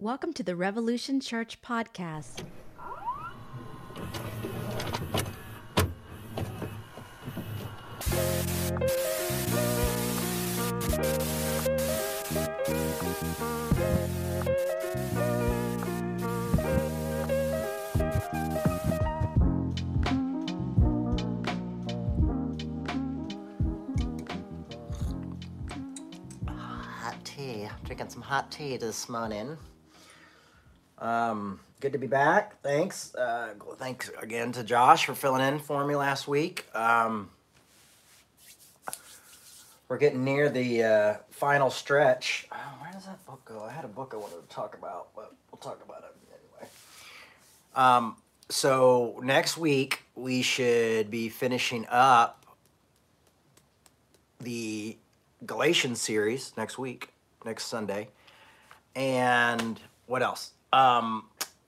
Welcome to the Revolution Church podcast. Hot tea. Drinking some hot tea this morning. Um, good to be back. Thanks. Uh, thanks again to Josh for filling in for me last week. Um, we're getting near the uh, final stretch. Oh, where does that book go? I had a book I wanted to talk about, but we'll talk about it anyway. Um, so next week we should be finishing up the Galatians series next week, next Sunday. And what else? Um,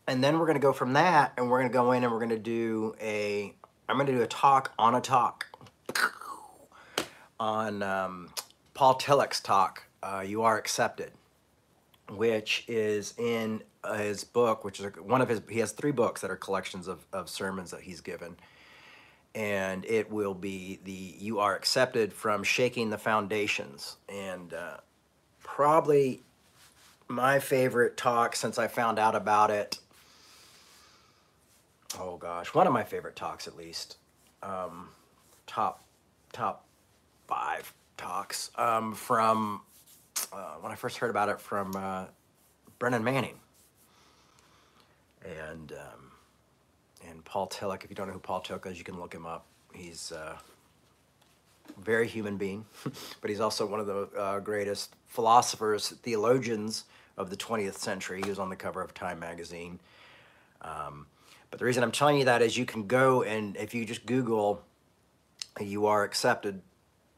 and then we're going to go from that and we're going to go in and we're going to do a, I'm going to do a talk on a talk. On um, Paul Tillich's talk, uh, You Are Accepted, which is in his book, which is one of his, he has three books that are collections of, of sermons that he's given. And it will be the you are accepted from shaking the foundations. And uh, probably my favorite talk since i found out about it oh gosh one of my favorite talks at least um, top top five talks um, from uh, when i first heard about it from uh, brennan manning and um, and Paul Tillich. If you don't know who Paul Tillich is, you can look him up. He's a very human being, but he's also one of the uh, greatest philosophers, theologians of the 20th century. He was on the cover of Time magazine. Um, but the reason I'm telling you that is you can go and if you just Google, you are accepted,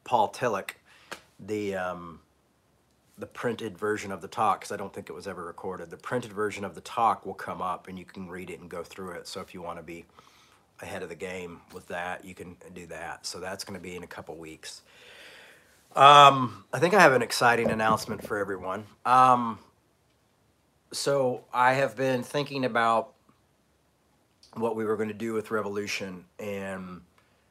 Paul Tillich, the um, the printed version of the talk because I don't think it was ever recorded. The printed version of the talk will come up and you can read it and go through it. So if you want to be ahead of the game with that, you can do that. So that's going to be in a couple weeks. Um, I think I have an exciting announcement for everyone. Um, so I have been thinking about what we were going to do with Revolution and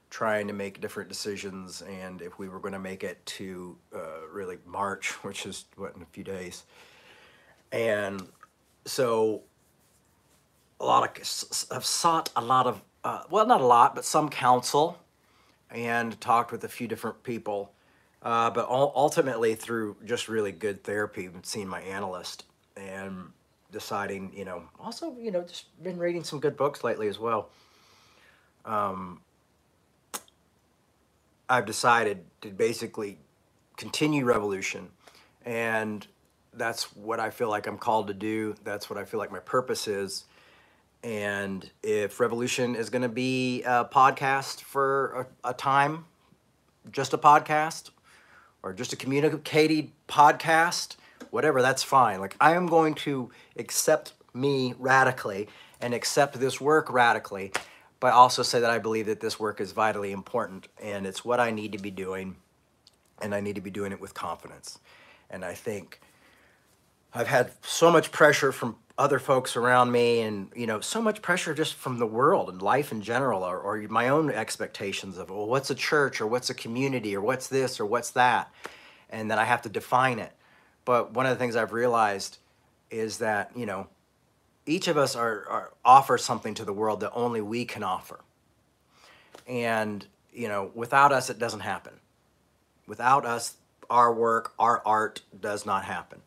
trying to make different decisions and if we were going to make it to uh, really March, which is what in a few days. And so a lot of have sought a lot of uh, well, not a lot, but some counsel, and talked with a few different people. Uh, but ultimately, through just really good therapy, and seeing my analyst and deciding, you know, also, you know, just been reading some good books lately as well. Um, I've decided to basically continue revolution and that's what I feel like I'm called to do. That's what I feel like my purpose is. And if revolution is going to be a podcast for a, a, time, just a podcast or just a communicated podcast, whatever, that's fine. Like I am going to accept me radically and accept this work radically but also say that I believe that this work is vitally important and it's what I need to be doing and I need to be doing it with confidence. And I think I've had so much pressure from other folks around me and you know so much pressure just from the world and life in general or, or my own expectations of well what's a church or what's a community or what's this or what's that? And then i have to define it. But one of the things i've realized is that you know each of us are, are offer something to the world that only we can offer. And you know without us it doesn't happen. Without us our work our art does not happen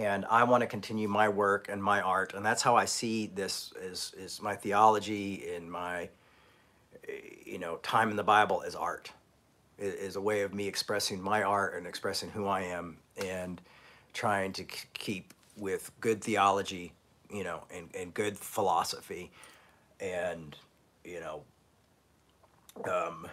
and i want to continue my work and my art and that's how i see this is is my theology and my you know time in the bible is art. It is a way of me expressing my art and expressing who i am and trying to keep with good theology you know, and, and good philosophy and, you know, um,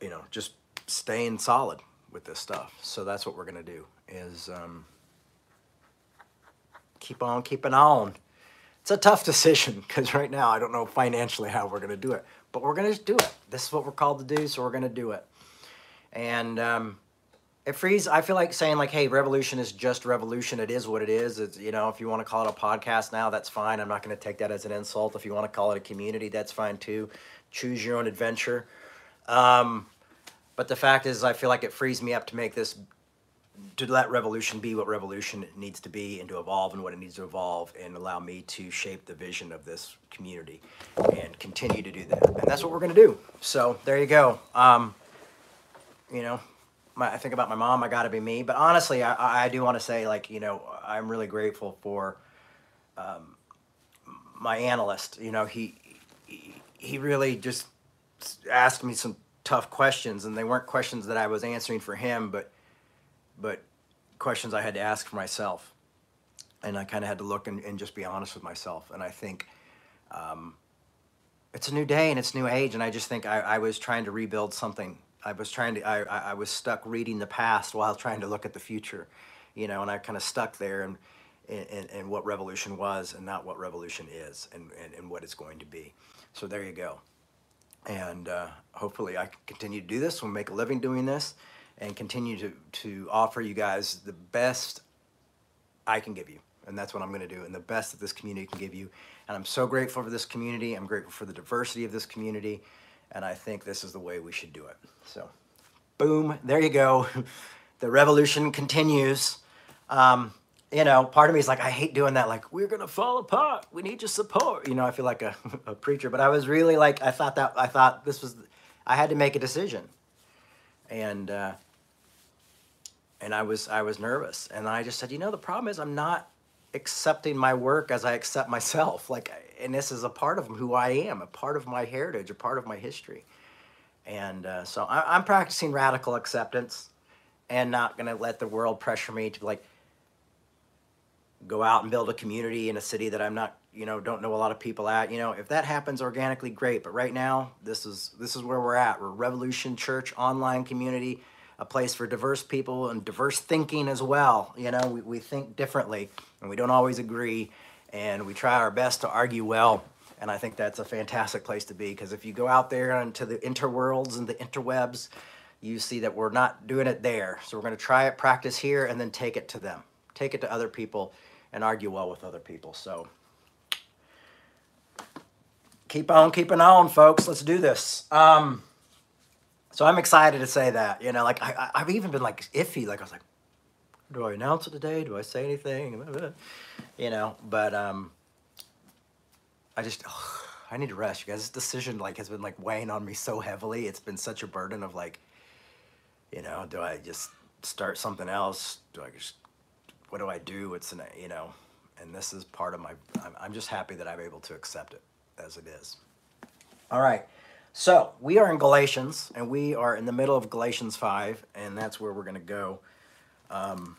you know, just staying solid with this stuff. So that's what we're going to do is um, keep on keeping on. It's a tough decision because right now I don't know financially how we're going to do it, but we're going to do it. This is what we're called to do, so we're going to do it. And um, it frees i feel like saying like hey revolution is just revolution it is what it is it's you know if you want to call it a podcast now that's fine i'm not going to take that as an insult if you want to call it a community that's fine too choose your own adventure um, but the fact is i feel like it frees me up to make this to let revolution be what revolution needs to be and to evolve and what it needs to evolve and allow me to shape the vision of this community and continue to do that and that's what we're going to do so there you go um, you know my, I think about my mom, I got to be me. But honestly, I, I do want to say, like, you know, I'm really grateful for um, my analyst. You know, he, he he really just asked me some tough questions, and they weren't questions that I was answering for him, but but questions I had to ask for myself. And I kind of had to look and, and just be honest with myself. And I think um, it's a new day and it's new age. And I just think I, I was trying to rebuild something I was trying to, I, I was stuck reading the past while trying to look at the future, you know, and I kind of stuck there and, in, in, what revolution was and not what revolution is and, and, and what it's going to be. So there you go. And uh, hopefully I can continue to do this. We'll make a living doing this and continue to, to offer you guys the best I can give you. And that's what I'm going to do and the best that this community can give you. And I'm so grateful for this community. I'm grateful for the diversity of this community and I think this is the way we should do it. So, boom, there you go. the revolution continues. Um, you know, part of me is like, I hate doing that. Like, we're gonna fall apart. We need your support. You know, I feel like a, a preacher, but I was really like, I thought that I thought this was, I had to make a decision, and uh, and I was I was nervous, and I just said, you know, the problem is I'm not accepting my work as I accept myself. Like, and this is a part of who I am, a part of my heritage, a part of my history. And uh, so I, am practicing radical acceptance and not to let the world pressure me to like go out and build a community in a city that I'm not, you know, don't know a lot of people at. You know, if that happens organically, great. But right now, this is this is where we're at. We're Revolution Church online community, a place for diverse people and diverse thinking as well. You know, we, we think differently and we don't always agree and we try our best to argue well. And I think that's a fantastic place to be because if you go out there into the interworlds and the interwebs, you see that we're not doing it there. So we're going to try it, practice here, and then take it to them, take it to other people, and argue well with other people. So keep on keeping on, folks. Let's do this. Um, so I'm excited to say that. You know, like I, I've even been like iffy. Like I was like, do I announce it today? Do I say anything? You know, but um, I just oh, I need to rest, you guys. This decision like has been like weighing on me so heavily. It's been such a burden of like, you know, do I just start something else? Do I just what do I do? It's an you know, and this is part of my. I'm, I'm just happy that I'm able to accept it as it is. All right. So we are in Galatians, and we are in the middle of Galatians 5, and that's where we're going to go. Um,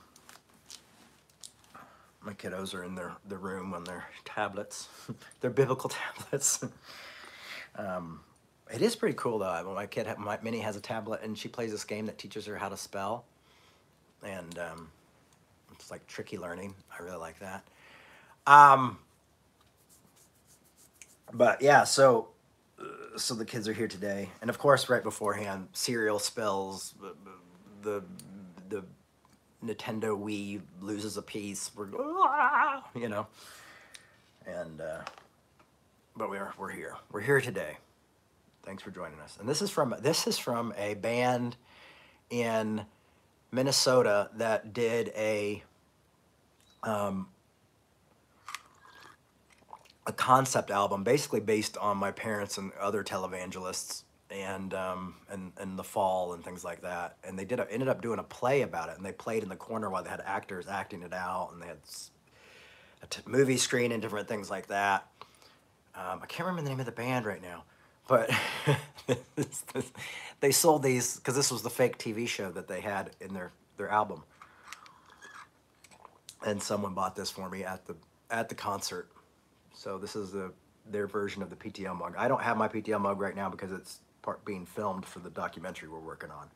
my kiddos are in their, their room on their tablets, their biblical tablets. um, it is pretty cool though. My kid, my Minnie has a tablet and she plays this game that teaches her how to spell, and um, it's like tricky learning. I really like that. Um, but yeah, so uh, so the kids are here today, and of course, right beforehand, cereal spills, the the Nintendo Wii loses a piece, we're you know, and uh, but we're we're here. We're here today. Thanks for joining us. And this is from this is from a band in Minnesota that did a um, a concept album, basically based on my parents and other televangelists and um, and and the fall and things like that. And they did a, ended up doing a play about it, and they played in the corner while they had actors acting it out, and they had a movie screen and different things like that. Um, I can't remember the name of the band right now, but they sold these because this was the fake TV show that they had in their their album, and someone bought this for me at the at the concert. So this is the their version of the PTL mug. I don't have my PTL mug right now because it's part being filmed for the documentary we're working on.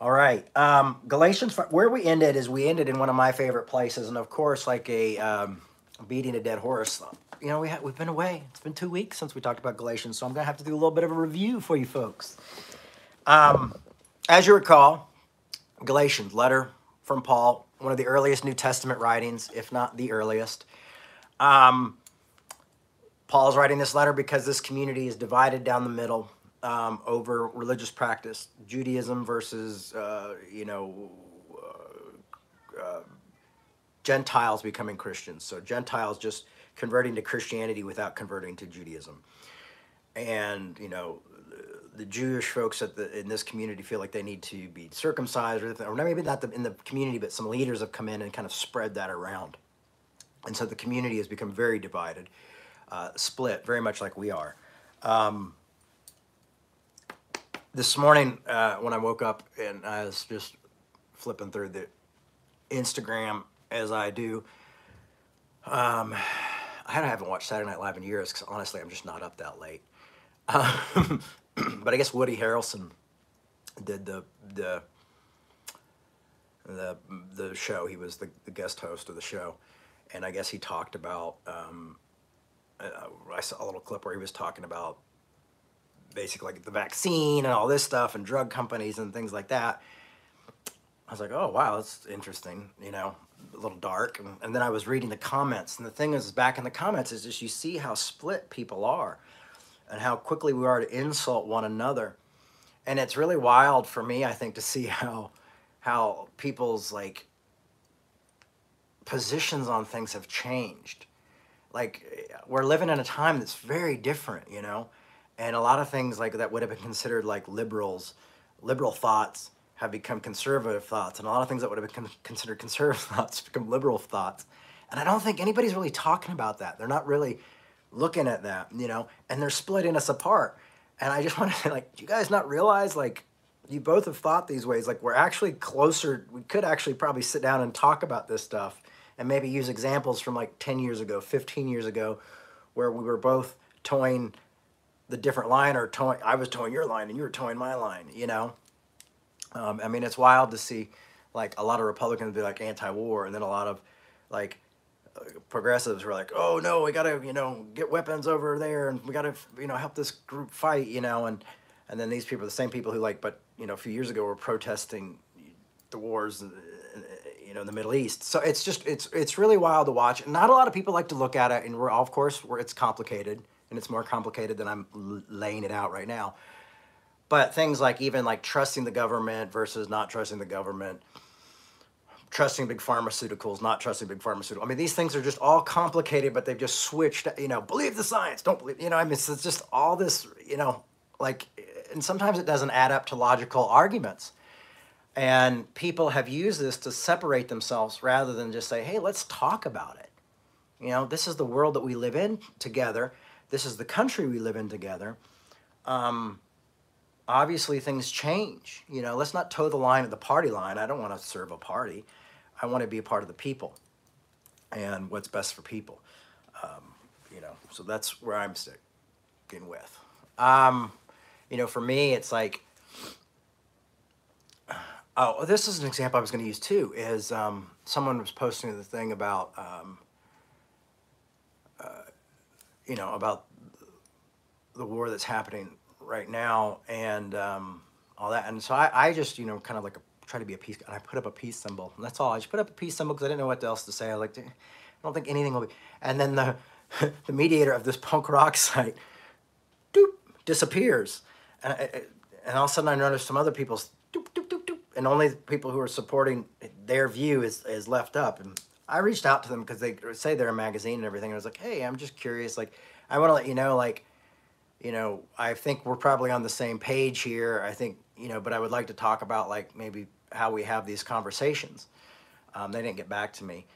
All right, um, Galatians. Where we ended is we ended in one of my favorite places, and of course, like a um, beating a dead horse. you know, we ha- we've been away. It's been two weeks since we talked about Galatians, so I'm to have to do a little bit of a review for you folks. Um, as you recall, Galatians, letter from Paul, one of the earliest New Testament writings, if not the earliest. Um, Paul's writing this letter because this community is divided down the middle um, over religious practice, Judaism versus, uh, you know, uh, uh, Gentiles becoming Christians. So Gentiles just converting to Christianity without converting to Judaism. And, you know, the, Jewish folks at the, in this community feel like they need to be circumcised, or, or maybe not the, in the community, but some leaders have come in and kind of spread that around. And so the community has become very divided, uh, split, very much like we are. Um, this morning, uh, when I woke up and I was just flipping through the Instagram as I do, um, I haven't watched Saturday Night Live in years because honestly, I'm just not up that late. Um, but I guess Woody Harrelson did the the the the show. He was the, the guest host of the show, and I guess he talked about. Um, uh, I saw a little clip where he was talking about basically like the vaccine and all this stuff and drug companies and things like that. I was like, oh wow, that's interesting. You know, a little dark. And, and then I was reading the comments, and the thing is, back in the comments is just you see how split people are, and how quickly we are to insult one another, and it's really wild for me, I think, to see how how people's like positions on things have changed. Like we're living in a time that's very different, you know, and a lot of things like that would have been considered like liberals, liberal thoughts have become conservative thoughts, and a lot of things that would have been considered conservative thoughts become liberal thoughts. And I don't think anybody's really talking about that. They're not really looking at that, you know, and they're splitting us apart. And I just want to say, like, do you guys not realize, like, you both have thought these ways, like, we're actually closer. We could actually probably sit down and talk about this stuff and maybe use examples from like 10 years ago, 15 years ago, where we were both toeing the different line or toeing, I was toeing your line and you were toeing my line, you know? Um, I mean, it's wild to see like a lot of Republicans be like anti-war, and then a lot of like progressives were like, "Oh no, we gotta you know get weapons over there, and we gotta you know help this group fight," you know, and and then these people the same people who like, but you know, a few years ago were protesting the wars, uh, uh, you know, in the Middle East. So it's just it's it's really wild to watch. Not a lot of people like to look at it, and we're of course we're, it's complicated, and it's more complicated than I'm laying it out right now but things like even like trusting the government versus not trusting the government trusting big pharmaceuticals not trusting big pharmaceuticals i mean these things are just all complicated but they've just switched you know believe the science don't believe you know i mean it's, it's just all this you know like and sometimes it doesn't add up to logical arguments and people have used this to separate themselves rather than just say hey let's talk about it you know this is the world that we live in together this is the country we live in together um, obviously things change. You know, let's not toe the line at the party line. I don't want to serve a party. I want to be a part of the people and what's best for people. Um, you know, so that's where I'm sticking with. Um, you know, for me, it's like, oh, this is an example I was going to use too. Is um, someone was posting the thing about, um, uh, you know, about the war that's happening right now and um, all that. And so I, I just, you know, kind of like a, try to be a peace, and I put up a peace symbol. And that's all. I just put up a peace symbol because I didn't know what else to say. I like, I don't think anything will be. And then the the mediator of this punk rock site, doop, disappears. And, I, and all of a sudden I noticed some other people's doop, doop, doop, doop, and only people who are supporting their view is, is left up. And I reached out to them because they say they're a magazine and everything. And I was like, hey, I'm just curious. Like, I want to let you know, like, you know, I think we're probably on the same page here. I think, you know, but I would like to talk about like maybe how we have these conversations. Um, they didn't get back to me,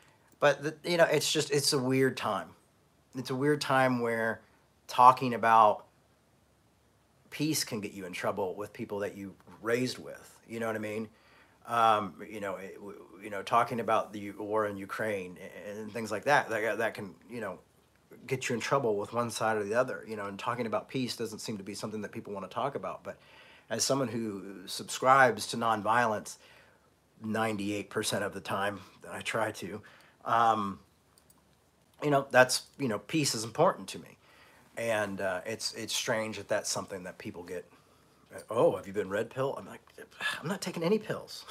but the, you know, it's just it's a weird time. It's a weird time where talking about peace can get you in trouble with people that you raised with. You know what I mean? Um, you know, it, you know, talking about the war in Ukraine and things like that. That that can you know get you in trouble with one side or the other. You know, and talking about peace doesn't seem to be something that people want to talk about. But as someone who subscribes to nonviolence, 98% of the time that I try to, um, you know, that's you know, peace is important to me, and uh, it's it's strange that that's something that people get. Oh, have you been red pill? I'm like, I'm not taking any pills.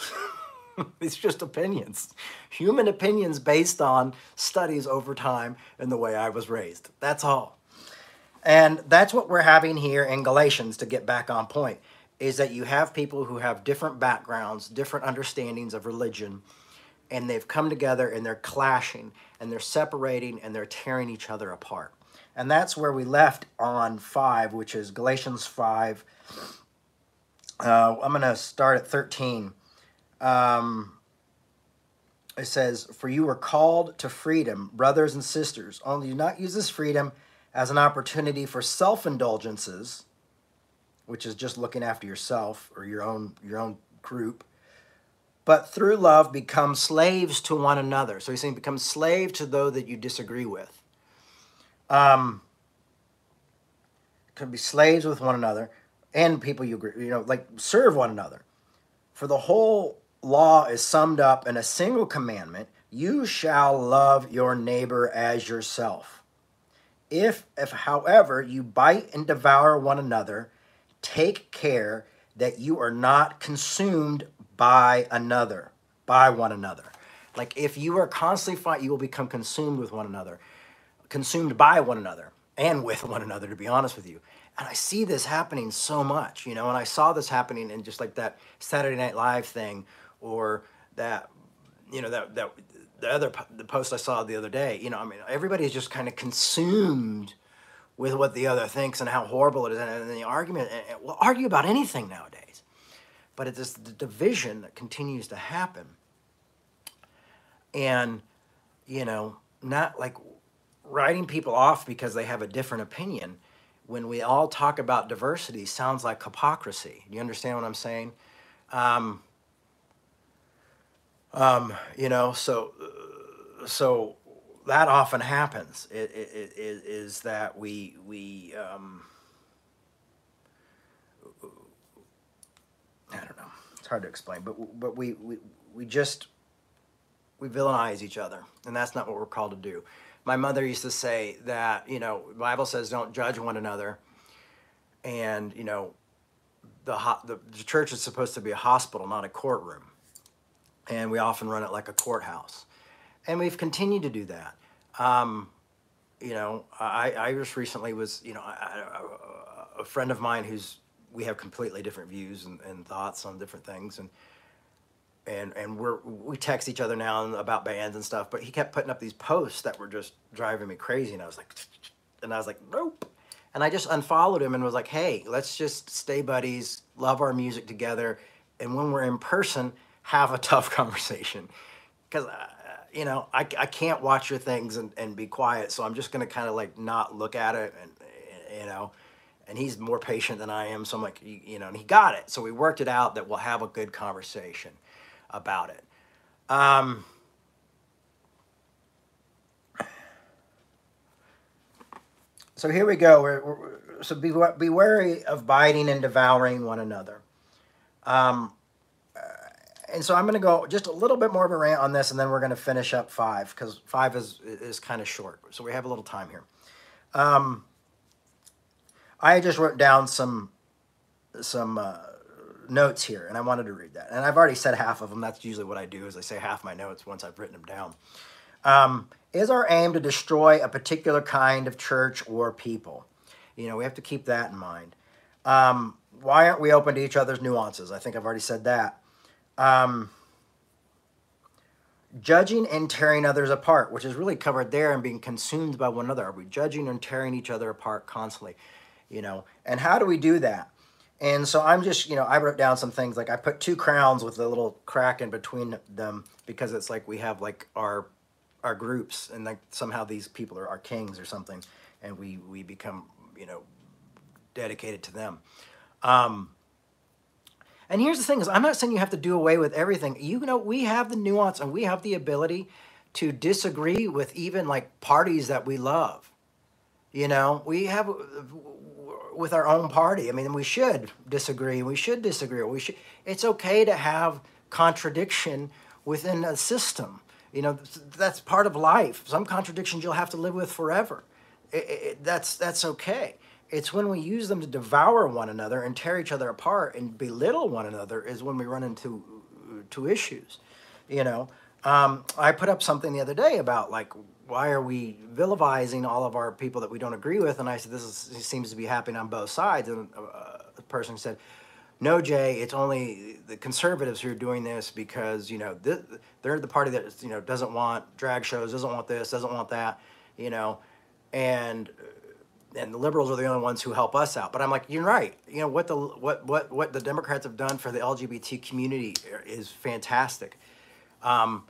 it's just opinions, human opinions based on studies over time and the way I was raised. That's all. And that's what we're having here in Galatians to get back on point is that you have people who have different backgrounds, different understandings of religion, and they've come together and they're clashing and they're separating and they're tearing each other apart. And that's where we left on 5, which is Galatians 5. Uh, I'm going to start at 13. Um, it says, For you are called to freedom, brothers and sisters. Only do not use this freedom as an opportunity for self indulgences, which is just looking after yourself or your own, your own group but through love become slaves to one another. So he's saying become slave to those that you disagree with. Um, could be slaves with one another and people you agree, you know, like serve one another. For the whole law is summed up in a single commandment: you shall love your neighbor as yourself. If, if, however, you bite and devour one another, take care that you are not consumed by another, by one another. Like if you are constantly fighting, you will become consumed with one another, consumed by one another, and with one another, to be honest with you. And I see this happening so much, you know, and I saw this happening in just like that Saturday Night Live thing or that, you know, that, that, the other the post I saw the other day, you know, I mean, everybody is just kind of consumed with what the other thinks and how horrible it is, and, the argument. And, we'll argue about anything nowadays but it is the division that continues to happen. And, you know, not like writing people off because they have a different opinion when we all talk about diversity sounds like hypocrisy. Do you understand what I'm saying? Um, um, you know, so so that often happens. It, it, it, is that we we um, I don't know. It's hard to explain, but but we we, we just we villainize each other, and that's not what we're called to do. My mother used to say that you know Bible says don't judge one another, and you know the, the the church is supposed to be a hospital, not a courtroom, and we often run it like a courthouse, and we've continued to do that. Um, you know, I, I just recently was, you know, I, I, a friend of mine who's we have completely different views and, and thoughts on different things. And and and we're we text each other now about bands and stuff but he kept putting up these posts that were just driving me crazy. And i was like and i was like nope. And i just unfollowed him and was like hey let's just stay buddies love our music together. And when we're in person have a tough conversation. Because uh, you know I, I can't watch your things and, and be quiet so i'm just going to kind of like not look at it and you know and he's more patient than I am. So I'm like, you, you, know, and he got it. So we worked it out that we'll have a good conversation about it. Um, so here we go. We're, we're, so be, be wary of biting and devouring one another. Um, and so I'm going to go just a little bit more of a rant on this, and then we're going to finish up five because five is is kind of short. So we have a little time here. Um, I just wrote down some some uh, notes here, and I wanted to read that. And I've already said half of them. That's usually what I do is I say half my notes once I've written them down. Um, is our aim to destroy a particular kind of church or people? You know, we have to keep that in mind. Um, why aren't we open to each other's nuances? I think I've already said that. Um, judging and tearing others apart, which is really covered there, and being consumed by one another. Are we judging and tearing each other apart constantly? you know and how do we do that and so i'm just you know i wrote down some things like i put two crowns with a little crack in between them because it's like we have like our our groups and like somehow these people are our kings or something and we we become you know dedicated to them um and here's the thing is i'm not saying you have to do away with everything you know we have the nuance and we have the ability to disagree with even like parties that we love you know we have with our own party. I mean, we should disagree. We should disagree. We should. It's okay to have contradiction within a system. You know, that's part of life. Some contradictions you'll have to live with forever. It, it, that's that's okay. It's when we use them to devour one another and tear each other apart and belittle one another is when we run into to issues. You know, um, I put up something the other day about like why are we vilifying all of our people that we don't agree with? And I said this is, seems to be happening on both sides. And uh, a person said, "No, Jay, it's only the conservatives who are doing this because you know th- they're the party that you know doesn't want drag shows, doesn't want this, doesn't want that, you know, and." And the liberals are the only ones who help us out. But I'm like, you're right. You know what the what what what the Democrats have done for the LGBT community is fantastic. Um,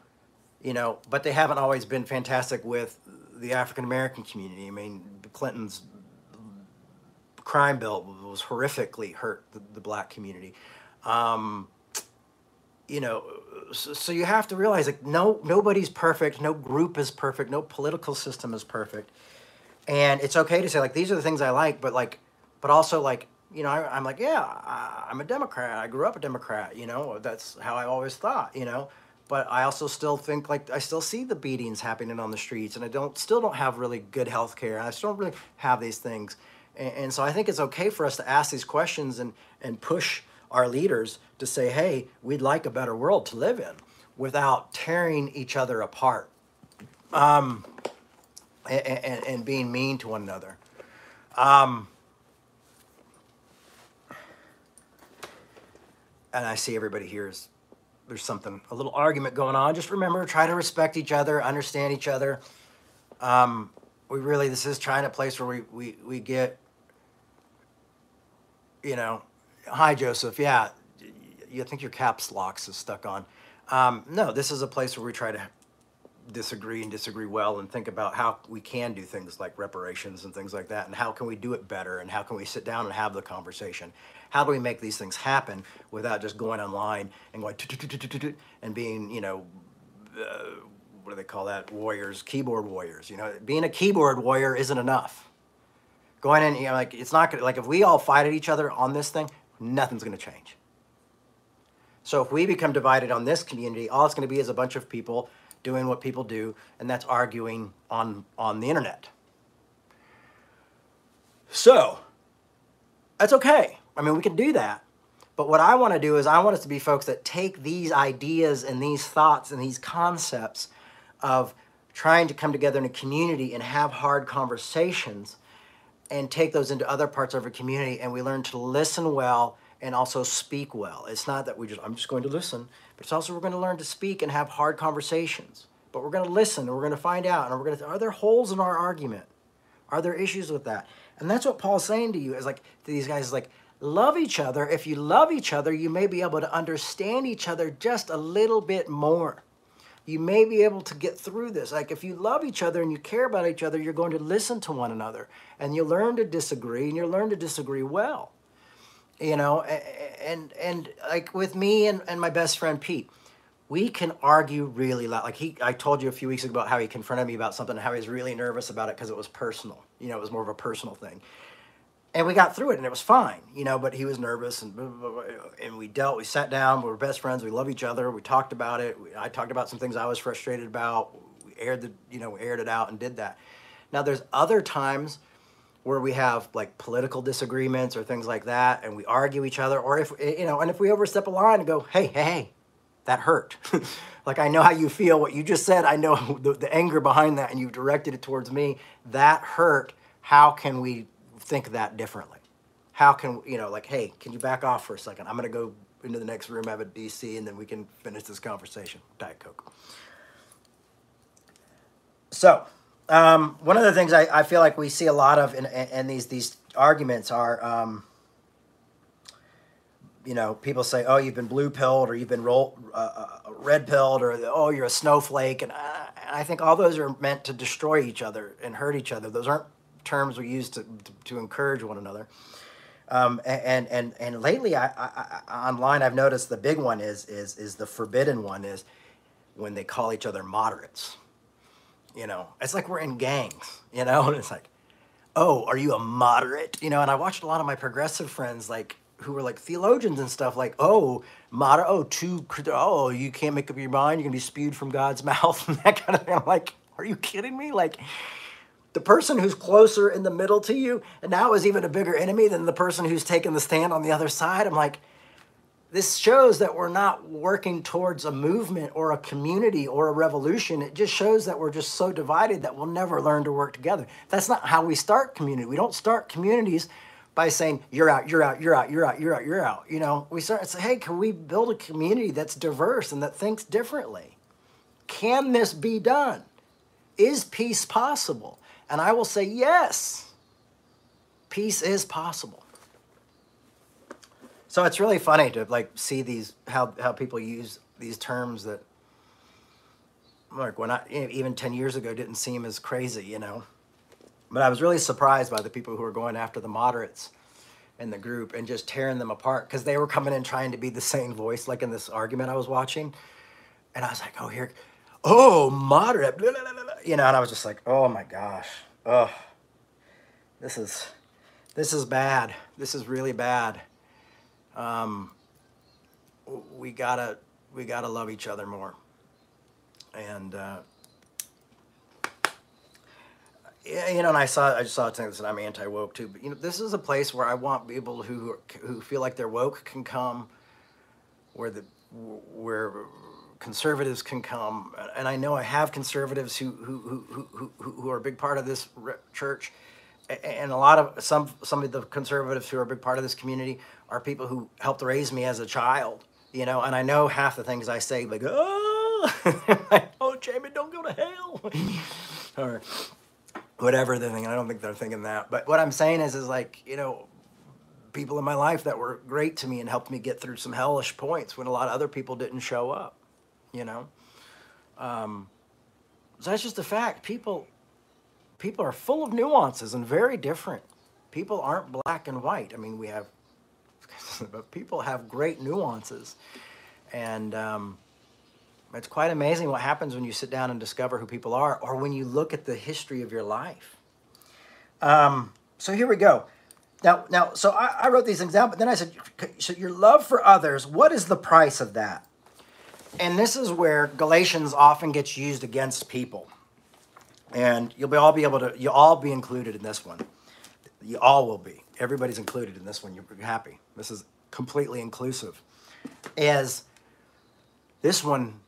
you know, but they haven't always been fantastic with the African American community. I mean, Clinton's crime bill was horrifically hurt the, the black community. Um, you know, so, so, you have to realize like no nobody's perfect, no group is perfect, no political system is perfect, and it's okay to say like these are the things I like, but like, but also like you know I, am like yeah I, I'm a Democrat. I grew up a Democrat. You know that's how I always thought. You know but I also still think like I still see the beatings happening on the streets, and I don't still don't have really good health care. I still don't really have these things, and, and, so I think it's okay for us to ask these questions and and push our leaders to say, hey, we'd like a better world to live in, without tearing each other apart, um, and, and, being mean to one another. Um, and I see everybody here is there's something, a little argument going on. Just remember, try to respect each other, understand each other. Um, we really, this is trying a place where we, we, we get, you know, hi, Joseph. Yeah, you think your caps locks is stuck on. Um, no, this is a place where we try to disagree and disagree well and think about how we can do things like reparations and things like that and how can we do it better and how can we sit down and have the conversation? How do we make these things happen without just going online and going and being you know uh, what do they call that? Warriors keyboard warriors you know? Being a keyboard warrior isn't enough. Going in you know like it's not like if we all fight at each other on this thing nothing's gonna change. So if we become divided on this community all it's going to be is a bunch of people doing what people do, and that's arguing on, on the internet. So, that's okay. I mean, we can do that. But what I want to do is I want us to be folks that take these ideas and these thoughts and these concepts of trying to come together in a community and have hard conversations and take those into other parts of our community and we learn to listen well and also speak well. It's not that we just, I'm just going to listen, but it's also we're going to learn to speak and have hard conversations. But we're going to listen and we're going to find out and we're going to, are there holes in our argument? Are there issues with that? And that's what Paul's saying to you is like, to these guys, like, love each other. If you love each other, you may be able to understand each other just a little bit more. You may be able to get through this. Like if you love each other and you care about each other, you're going to listen to one another and you learn to disagree and you learn to disagree well you know and and like with me and, and my best friend pete we can argue really loud. Like he i told you a few weeks ago about how he confronted me about something and how he was really nervous about it because it was personal. You know it was more of a personal thing. And we got through it and it was fine you know but he was nervous and and we dealt we sat down we were best friends we love each other we talked about it i talked about some things i was frustrated about we aired the you know we aired it out and did that. Now there's other times where we have like political disagreements or things like that and we argue each other or if eh, you know and if we overstep a line and go hey hey hey that hurt. Like i know how you feel. What you just said i know the, the anger behind that and you've directed it towards me. That hurt. How can we think that differently? How can you know like hey can you back off for a second? I'm going to go into the next room have a dc and then we can finish this conversation. Diet coke. So um, one of the things I, I feel like we see a lot of in, in these these arguments are, um, you know, people say, "Oh, you've been blue pilled," or "You've been uh, uh, red pilled," or "Oh, you're a snowflake," and I, I, think all those are meant to destroy each other and hurt each other. Those aren't terms we use to, to, to encourage one another. Um, and and and lately, I, I, I, online, I've noticed the big one is is is the forbidden one is when they call each other moderates you know, it's like we're in gangs, you know, and it's like, oh, are you a moderate? You know, and I watched a lot of my progressive friends like who were like theologians and stuff, like, oh, moder, oh, too, oh, you can't make up your mind, you're gonna be spewed from God's mouth, and that kind of thing. I'm like, are you kidding me? Like, the person who's closer in the middle to you and now is even a bigger enemy than the person who's taken the stand on the other side. I'm like, this shows that we're not working towards a movement or a community or a revolution. It just shows that we're just so divided that we'll never learn to work together. That's not how we start community. We don't start communities by saying, you're out, you're out, you're out, you're out, you're out, you're out. You know, we start say, hey, can we build a community that's diverse and that thinks differently? Can this be done? Is peace possible? And I will say, yes, peace is possible. So it's really funny to like see these how how people use these terms that like when I even 10 years ago didn't seem as crazy, you know. But I was really surprised by the people who were going after the moderates in the group and just tearing them apart because they were coming in trying to be the same voice, like in this argument I was watching. And I was like, oh, here, oh, moderate, blah, blah, blah, you know, and I was just like, oh my gosh, oh, this is, this is bad. This is really bad. Um, we gotta, we gotta love each other more. And, uh, you know, and I saw, I just saw things that I'm anti woke too. But you know, this is a place where I want people who who feel like they're woke can come, where the where conservatives can come, and I know I have conservatives who who who who, who are a big part of this church, and a lot of some some of the conservatives who are a big part of this community are people who helped raise me as a child, you know, and I know half the things I say, like oh, oh, Jamie, don't go to hell, or whatever they're thinking. I don't think they're thinking that, but what I'm saying is, is like you know people in my life that were great to me and helped me get through some hellish points when a lot of other people didn't show up you know. Um, so that's just a fact. People, people are full of nuances and very different. People aren't black and white. I mean, we have, but people have great nuances, and um, it's quite amazing what happens when you sit down and discover who people are, or when you look at the history of your life. Um, so here we go. Now, now, so I, I wrote these things down, but then I said, so your love for others, what is the price of that? and this is where Galatians often gets used against people. And you'll be all be able to you'll all be included in this one. You all will be. Everybody's included in this one. You're happy. This is completely inclusive. As this one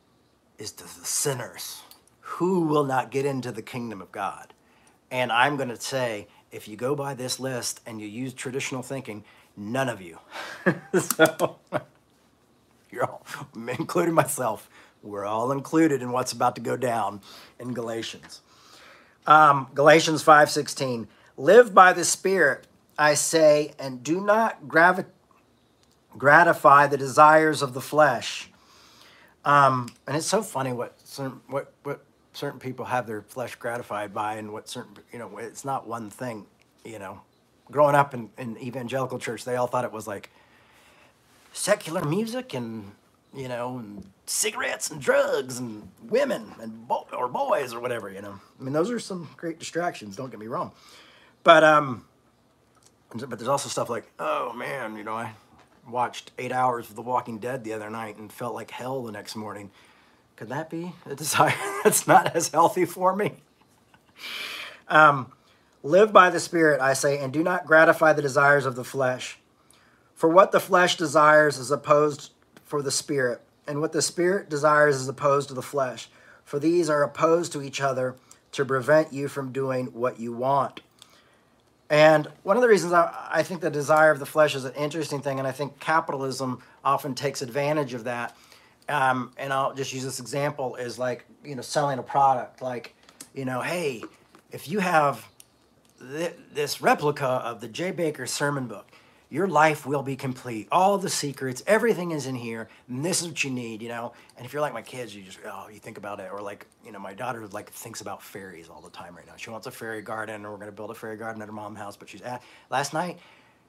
is to the sinners who will not get into the kingdom of God. And I'm going to say, if you go by this list and you use traditional thinking, none of you. so you're all, including myself, we're all included in what's about to go down in Galatians. Um, Galatians 5:16. Live by the Spirit, I say, and do not gravi- gratify the desires of the flesh. Um, and it's so funny what certain, what what certain people have their flesh gratified by, and what certain you know it's not one thing. You know, growing up in, in evangelical church, they all thought it was like secular music and you know and cigarettes and drugs and women and bo- or boys or whatever you know i mean those are some great distractions don't get me wrong but um but there's also stuff like oh man you know i watched eight hours of the walking dead the other night and felt like hell the next morning could that be a desire that's not as healthy for me um, live by the spirit i say and do not gratify the desires of the flesh for what the flesh desires is opposed for the spirit, and what the spirit desires is opposed to the flesh. For these are opposed to each other to prevent you from doing what you want. And one of the reasons I, I, think the desire of the flesh is an interesting thing, and I think capitalism often takes advantage of that. Um, and I'll just use this example is like, you know, selling a product. Like, you know, hey, if you have th- this replica of the J. Bakker sermon book, your life will be complete. All the secrets, everything is in here, and this is what you need, you know. And if you're like my kids, you just oh, you think about it, or like you know, my daughter like thinks about fairies all the time right now. She wants a fairy garden, and we're gonna build a fairy garden at her mom's house. But she's at last night.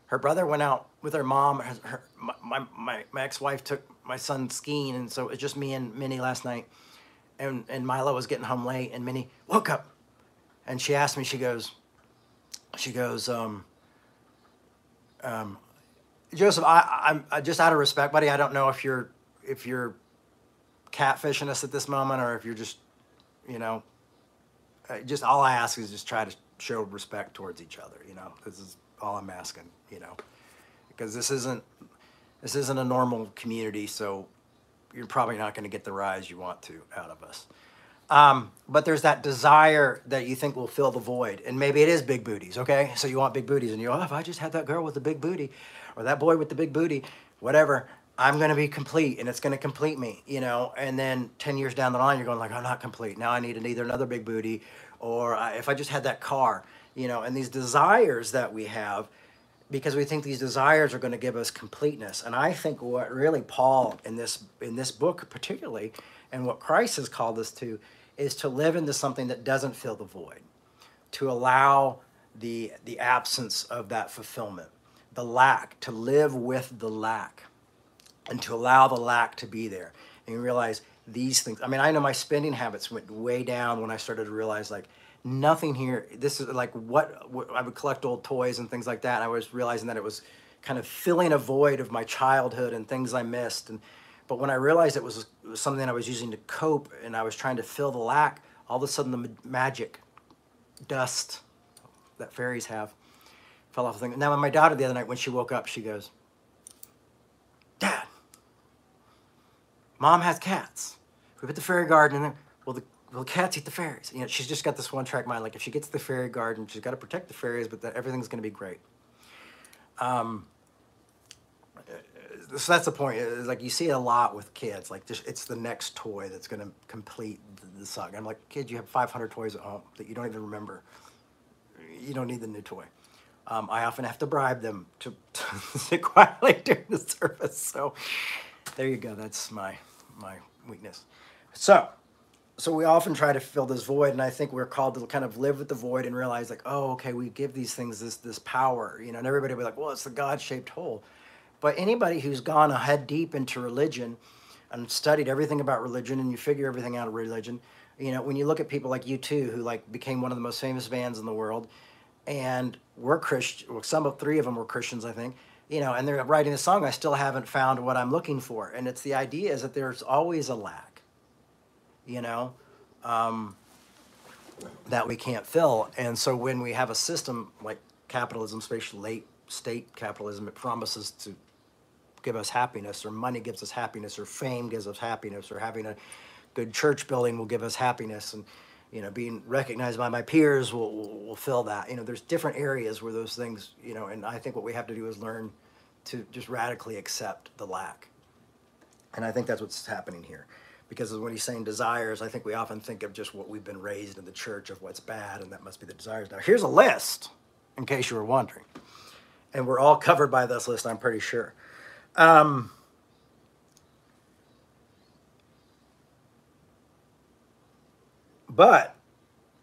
Her brother went out with her mom. Her, her my, my, my ex-wife took my son skiing, and so it was just me and Minnie last night. And and Milo was getting home late, and Minnie woke up, and she asked me. She goes, she goes, um, um, Joseph, I, I'm I, just out of respect, buddy. I don't know if you're if you're catfishing us at this moment or if you're just, you know, just all I ask is just try to show respect towards each other. You know, this is all I'm asking. You know, because this isn't this isn't a normal community, so you're probably not going to get the rise you want to out of us. Um, but there's that desire that you think will fill the void, and maybe it is big booties. Okay, so you want big booties, and you oh, if I just had that girl with the big booty, or that boy with the big booty, whatever. I'm going to be complete and it's going to complete me, you know. And then 10 years down the line, you're going like, I'm not complete. Now I need either another big booty or if I just had that car, you know. And these desires that we have, because we think these desires are going to give us completeness. And I think what really Paul in this in this book particularly, and what Christ has called us to, is to live into something that doesn't fill the void, to allow the the absence of that fulfillment, the lack, to live with the lack and to allow the lack to be there. And you realize these things i mean i know my spending habits went way down when i started to realize like nothing here this is like what, what i would collect old toys and things like that. And i was realizing that it was kind of filling a void of my childhood and things i missed and but when i realized it was, it was something i was using to cope and i was trying to fill the lack all of a sudden the magic dust that fairies have fell off the thing now my daughter the other night when she woke up she goes dad Mom has cats. We put the fairy garden in there. Well, the well, cats eat the fairies. You know, she's just got this one track mind. Like if she gets the fairy garden, she's got to protect the fairies, but that everything's going to be great. Um, so that's the point. It's like you see it a lot with kids. Like just, it's the next toy that's going to complete the, the saga. I'm like, kid, you have 500 toys at home that you don't even remember. You don't need the new toy. Um, I often have to bribe them to, to sit quietly during the service. So there you go. That's my my weakness. So, so we often try to fill this void, and I think we're called to kind of live with the void and realize, like, oh, okay, we give these things this this power, you know. And everybody will be like, well, it's the God-shaped hole. But anybody who's gone head deep into religion and studied everything about religion, and you figure everything out of religion, you know, when you look at people like U2 who like became one of the most famous bands in the world, and were Christian. Well, some of three of them were Christians, I think you know, and they're writing a song, I still haven't found what I'm looking for. And it's the idea is that there's always a lack, you know, um, that we can't fill. And so when we have a system like capitalism, especially late stage capitalism, it promises to give us happiness, or money gives us happiness, or fame gives us happiness, or having a good church building will give us happiness. And you know, being recognized by my peers will, will, will, fill that. You know, there's different areas where those things, you know, and I think what we have to do is learn to just radically accept the lack. And I think that's what's happening here. Because when he's saying desires, I think we often think of just what we've been raised in the church of what's bad, and that must be the desires. Now, here's a list, in case you were wondering. And we're all covered by this list, I'm pretty sure. Um, But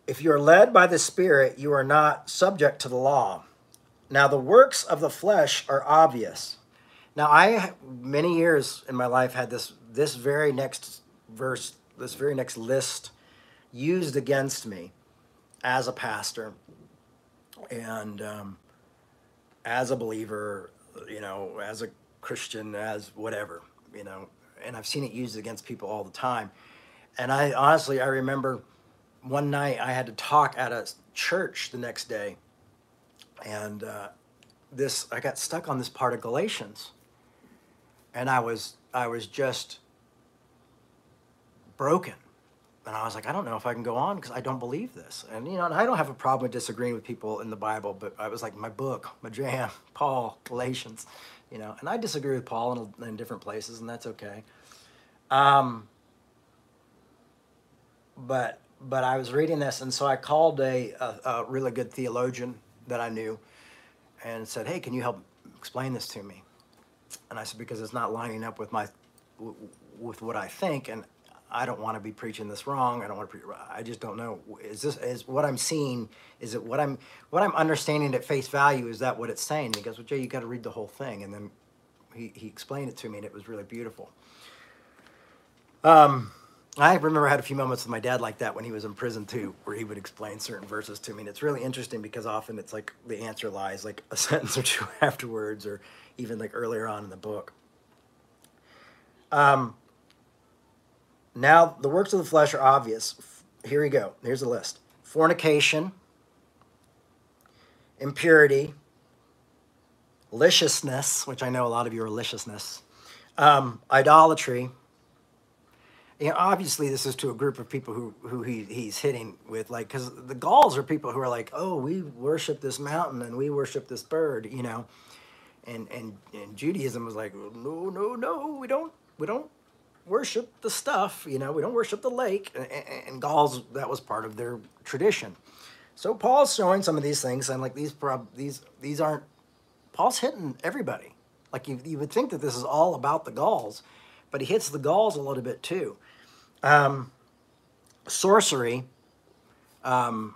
if you are led by the Spirit, you are not subject to the law. Now, the works of the flesh are obvious. Now, I many years in my life had this this very next verse, this very next list used against me as a pastor and um, as a believer, you know, as a Christian, as whatever, you know, and I've seen it used against people all the time. And I honestly, I remember one night I had to talk at a church the next day, and uh, this I got stuck on this part of Galatians, and I was I was just broken, and I was like, I don't know if I can go on because I don't believe this, and you know, and I don't have a problem with disagreeing with people in the Bible, but I was like my book, my jam, Paul, Galatians, you know, and I disagree with Paul in, in different places, and that's okay. Um, but but I was reading this, and so I called a, a, a, really good theologian that I knew and said, Hey, can you help explain this to me? And I said, Because it's not lining up with my with what I think, and I don't want to be preaching this wrong. I don't want to. Pre- I just don't know. Is this is what I'm seeing? Is it what I'm what I'm understanding at face value? Is that what it's saying? And he goes, Well, Jay, you got to read the whole thing. And then he he explained it to me, and it was really beautiful. Um, I remember I had a few moments with my dad like that when he was in prison too, where he would explain certain verses to me. And it's really interesting because often it's like the answer lies like a sentence or two afterwards, or even like earlier on in the book. Um, now, the works of the flesh are obvious. Here we go. Here's a list fornication, impurity, licentiousness, which I know a lot of you are licentiousness, um, idolatry. You know, obviously, this is to a group of people who, who he, he's hitting with, like, because the Gauls are people who are like, oh, we worship this mountain and we worship this bird, you know, and and and Judaism was like, no, no, no, we don't, we don't worship the stuff, you know, we don't worship the lake, and, Gauls that was part of their tradition. So Paul's showing some of these things, and like these prob these these aren't Paul's hitting everybody. Like you, you would think that this is all about the Gauls, but he hits the Gauls a little bit too. Um, sorcery. Um,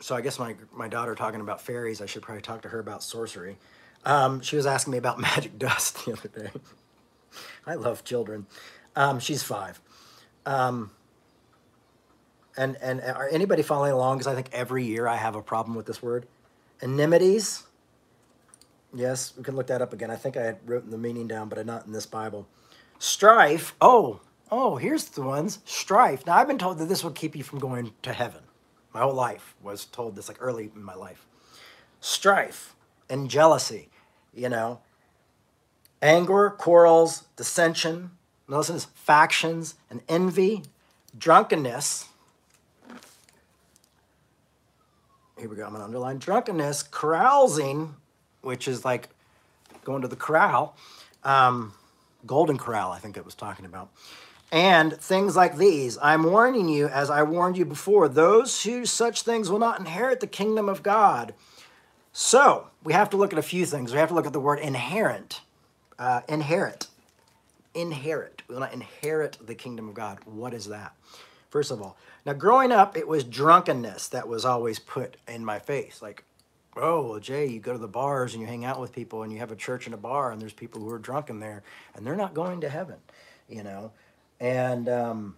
so I guess my my daughter talking about fairies, I should probably talk to her about sorcery. Um, she was asking me about magic dust the other day. I love children. Um, she's five. Um, and and are anybody following along? Because I think every year I have a problem with this word. Enmities. Yes, we can look that up again. I think I had written the meaning down, but not in this Bible. Strife. Oh, oh, here's the ones. Strife. Now I've been told that this will keep you from going to heaven. My whole life was told this, like early in my life. Strife and jealousy. You know, anger, quarrels, dissension. Notice this, factions and envy, drunkenness. Here we go. I'm going to underline drunkenness, carousing, which is like going to the corral, um, Golden Corral, I think it was talking about. And things like these. I'm warning you, as I warned you before, those who such things will not inherit the kingdom of God. So we have to look at a few things. We have to look at the word inherent. Uh, inherit. Inherit. We want to inherit the kingdom of God. What is that? First of all, now growing up, it was drunkenness that was always put in my face. Like, oh, well, Jay, you go to the bars and you hang out with people and you have a church and a bar and there's people who are drunk in there and they're not going to heaven, you know? And, um,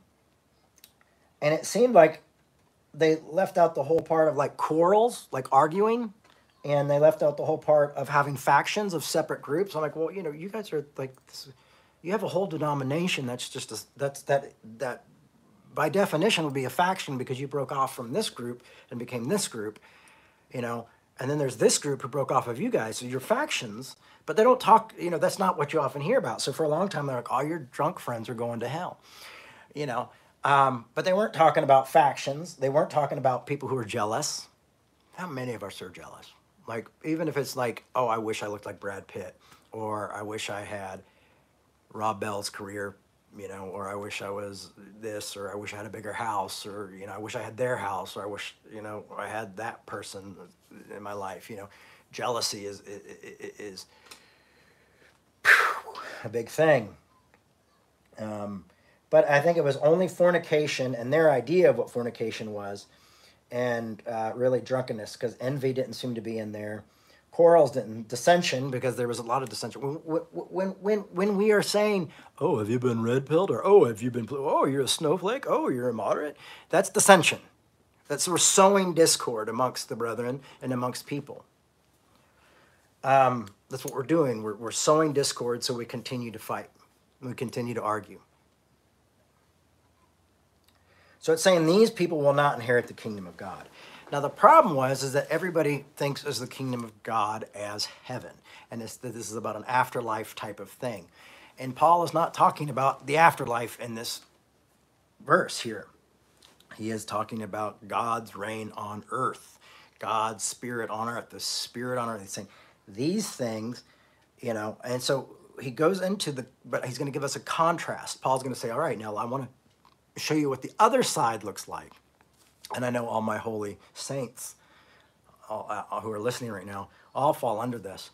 and it seemed like they left out the whole part of like quarrels, like arguing, and they left out the whole part of having factions of separate groups. I'm like, well, you know, you guys are like, this, you have a whole denomination that's just a, that's that that by definition would be a faction because you broke off from this group and became this group, you know. And then there's this group who broke off of you guys, so you're factions. But they don't talk, you know, that's not what you often hear about. So for a long time, they're like, all your drunk friends are going to hell, you know. Um, but they weren't talking about factions. They weren't talking about people who are jealous. How many of us are jealous? Like, even if it's like, oh, I wish I looked like Brad Pitt, or I wish I had Rob Bell's career, you know, or I wish I was this, or I wish I had a bigger house, or, you know, I wish I had their house, or I wish, you know, I had that person in my life, you know. Jealousy is, is, is a big thing. Um, but I think it was only fornication and their idea of what fornication was and uh, really drunkenness because envy didn't seem to be in there. Quarrels didn't. Dissension because there was a lot of dissension. When, when, when, when we are saying, oh, have you been red pilled? Or, oh, have you been, blue?" oh, you're a snowflake? Oh, you're a moderate? That's dissension. That's we're sowing discord amongst the brethren and amongst people. Um, that's what we're doing. We're, we're sowing discord so we continue to fight. We continue to argue. So it's saying these people will not inherit the kingdom of God. Now the problem was is that everybody thinks of the kingdom of God as heaven, and that this is about an afterlife type of thing. And Paul is not talking about the afterlife in this verse here. He is talking about God's reign on earth, God's spirit on earth, the spirit on earth. He's saying these things, you know, and so he goes into the, but he's going to give us a contrast. Paul's going to say, all right, now I want to show you what the other side looks like. And I know all my holy saints all, uh, who are listening right now all fall under this.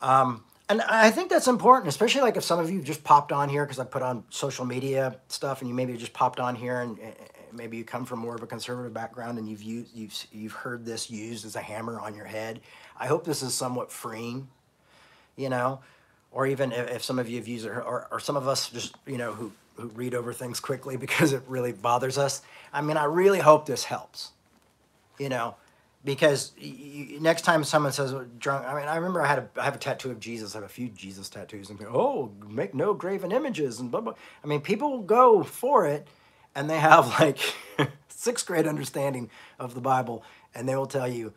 Um, and I think that's important, especially like if some of you just popped on here because I put on social media stuff, and you maybe just popped on here, and maybe you come from more of a conservative background, and you've used, you've you've heard this used as a hammer on your head. I hope this is somewhat freeing, you know, or even if, some of you have used it, or, or some of us just you know who who read over things quickly because it really bothers us. I mean, I really hope this helps. You know, because y- y- next time someone says "Oh, drunk, I mean, I remember I had a, I have a tattoo of Jesus. I have a few Jesus tattoos, and oh, make no graven images and blah blah. I mean, people will go for it, and they have like sixth grade understanding of the Bible, and they will tell you,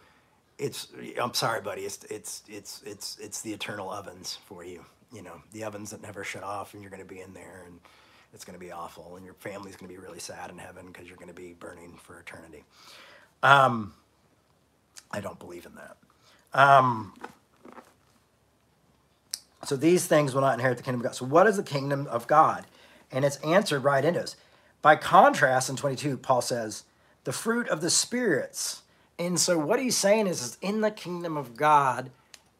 it's. I'm sorry, buddy. It's it's it's it's it's the eternal ovens for you. You know, the ovens that never shut off, and you're going to be in there, and it's going to be awful, and your family's going to be really sad in heaven because you're going to be burning for eternity. Um, I don't believe in that. Um, so these things will not inherit the kingdom of God. So what is the kingdom of God? And it's answered right into us. By contrast, in 22, Paul says, the fruit of the spirits. And so what he's saying is, is in the kingdom of God,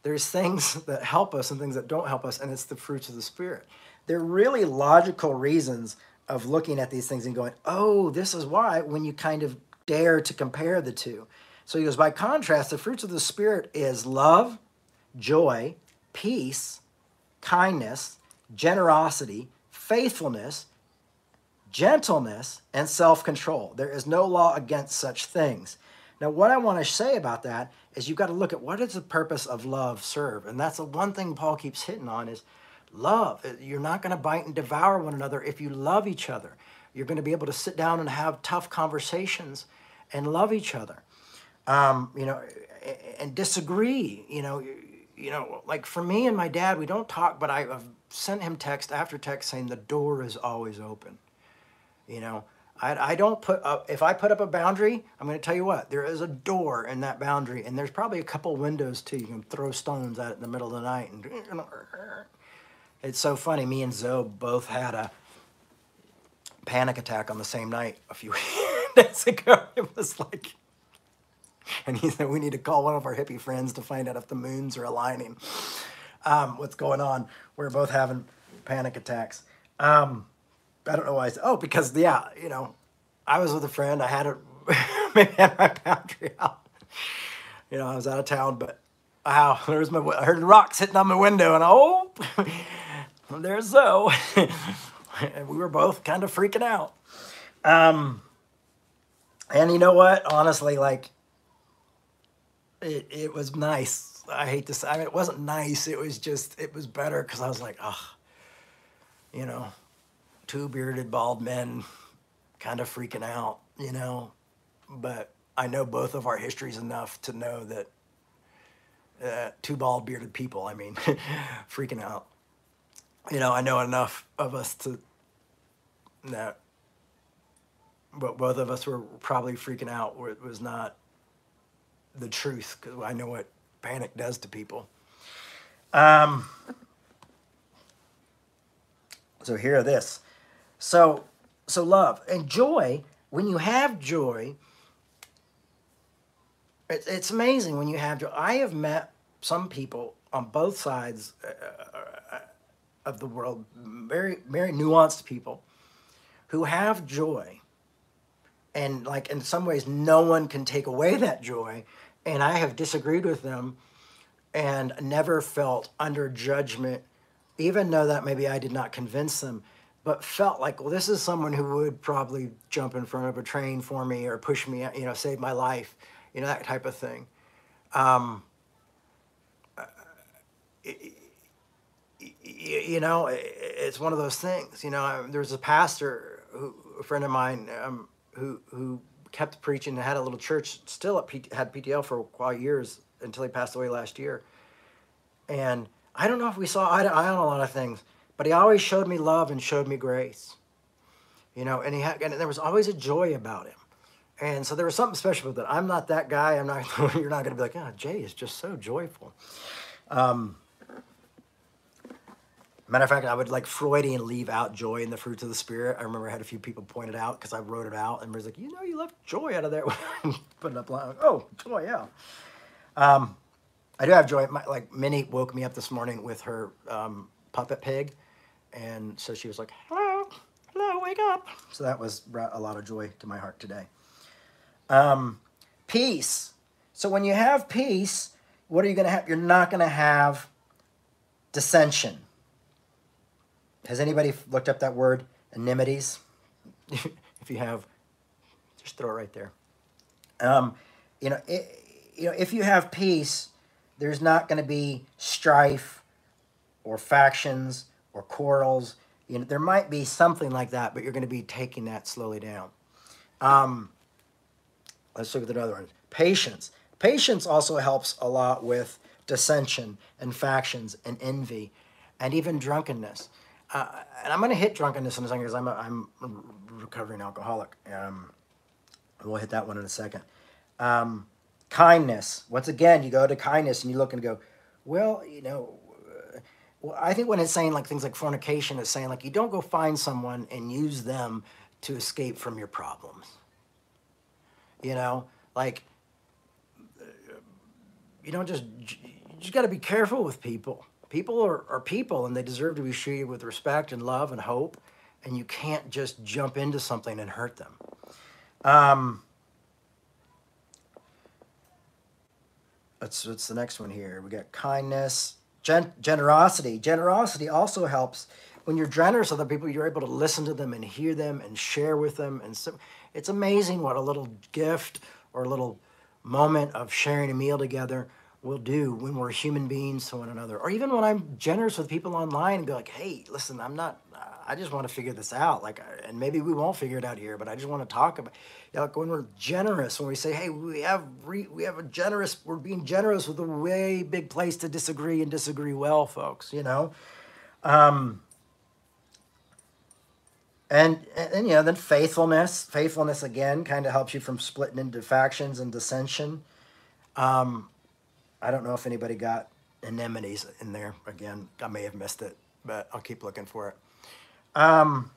there's things that help us and things that don't help us, and it's the fruits of the spirit. They're really logical reasons of looking at these things and going, oh, this is why when you kind of dare to compare the two. So he goes, by contrast, the fruits of the spirit is love, joy, peace, kindness, generosity, faithfulness, gentleness, and self control. There is no law against such things. Now, what I want to say about that is you've got to look at what does the purpose of love serve? And that's the one thing Paul keeps hitting on is love. You're not going to bite and devour one another if you love each other. You're going to be able to sit down and have tough conversations and love each other. Um, you know, and disagree, you know, you know, like for me and my dad, we don't talk, but I've sent him text after text saying the door is always open. You know, I, I don't put up, if I put up a boundary, I'm going to tell you what, there is a door in that boundary, and there's probably a couple windows too. You can throw stones at it in the middle of the night. And it's so funny. Me and Zoe both had a panic attack on the same night a few days ago. It was like, and he said, we need to call one of our hippie friends to find out if the moons are aligning. Um, what's going on? We're both having panic attacks. Um, I don't know why. I said, oh, because yeah, you know, I was with a friend. I had a maybe had my boundary out. You know, I was out of town, but wow, there's my. I heard rocks hitting on my window, and oh, there's Zoe. we were both kind of freaking out. Um, and you know what? Honestly, like, it it was nice. I hate to say, I mean, it wasn't nice. It was just, it was better because I was like, oh, you know, two bearded bald men kind of freaking out, you know. But I know both of our histories enough to know that uh, two bald bearded people, I mean, freaking out. You know, I know enough of us to that but both of us were probably freaking out it was not the truth because I know what panic does to people. Um, so hear this. So so love and joy. When you have joy, it, it's amazing when you have joy. I have met some people on both sides uh, of the world, very very nuanced people, who have joy, and like in some ways, no one can take away that joy. And I have disagreed with them, and never felt under judgment, even though that maybe I did not convince them but felt like, well, this is someone who would probably jump in front of a train for me or push me, you know, save my life, you know, that type of thing. Um, you know, it's one of those things. You know, there's a pastor, who, a friend of mine, um, who who kept preaching and had a little church, still at P- had PTL for quite years until he passed away last year. And I don't know if we saw eye to eye on a lot of things but he always showed me love and showed me grace. You know, and he had, and there was always a joy about him. And so there was something special about it. I'm not that guy. I'm not. You're not going to be like, oh, Jay is just so joyful. Um, matter of fact, I would like Freudian leave out joy in the fruits of the spirit. I remember I had a few people point it out because I wrote it out, and was like, you know, you left joy out of there. Put it up. Like, oh, joy, yeah. Um, I do have joy. My, like Minnie woke me up this morning with her um, puppet pig and so she was like, hello, hello, wake up. So that was brought a lot of joy to my heart today. Um, peace. So when you have peace, what are you going to have? You're not going to have dissension. Has anybody looked up that word, enmities? if you have, just throw it right there. Um, you know, it, you know, if you have peace, there's not going to be strife or factions or quarrels. You know, there might be something like that, but you're going to be taking that slowly down. Um, let's look at another one. Patience. Patience also helps a lot with dissension and factions and envy and even drunkenness. Uh, and I'm going to hit drunkenness in a second because I'm a, I'm a recovering alcoholic. Um, we'll hit that one in a second. Um, kindness. Once again, you go to kindness and you look and go, well, you know, uh, well, I think when it's saying like things like fornication, it's saying like you don't go find someone and use them to escape from your problems. You know, like you don't just you just got to be careful with people. People are, are people and they deserve to be treated with respect and love and hope. And you can't just jump into something and hurt them. Um, what's, what's the next one here? We got kindness, gen- generosity. Generosity also helps when you're generous with other people, you're able to listen to them and hear them and share with them. And so it's amazing what a little gift or a little moment of sharing a meal together will do when we're human beings to one another. Or even when I'm generous with people online and be like, hey, listen, I'm not, I just want to figure this out. Like, and maybe we won't figure it out here, but I just want to talk about, you know, like when we're generous, when we say, hey, we have, re, we have a generous, we're being generous with a way big place to disagree and disagree well, folks, you know? Um, and, and you know then faithfulness faithfulness again kind of helps you from splitting into factions and dissension um, i don't know if anybody got anemones in there. Again i may have missed it but i'll keep looking for it. Um,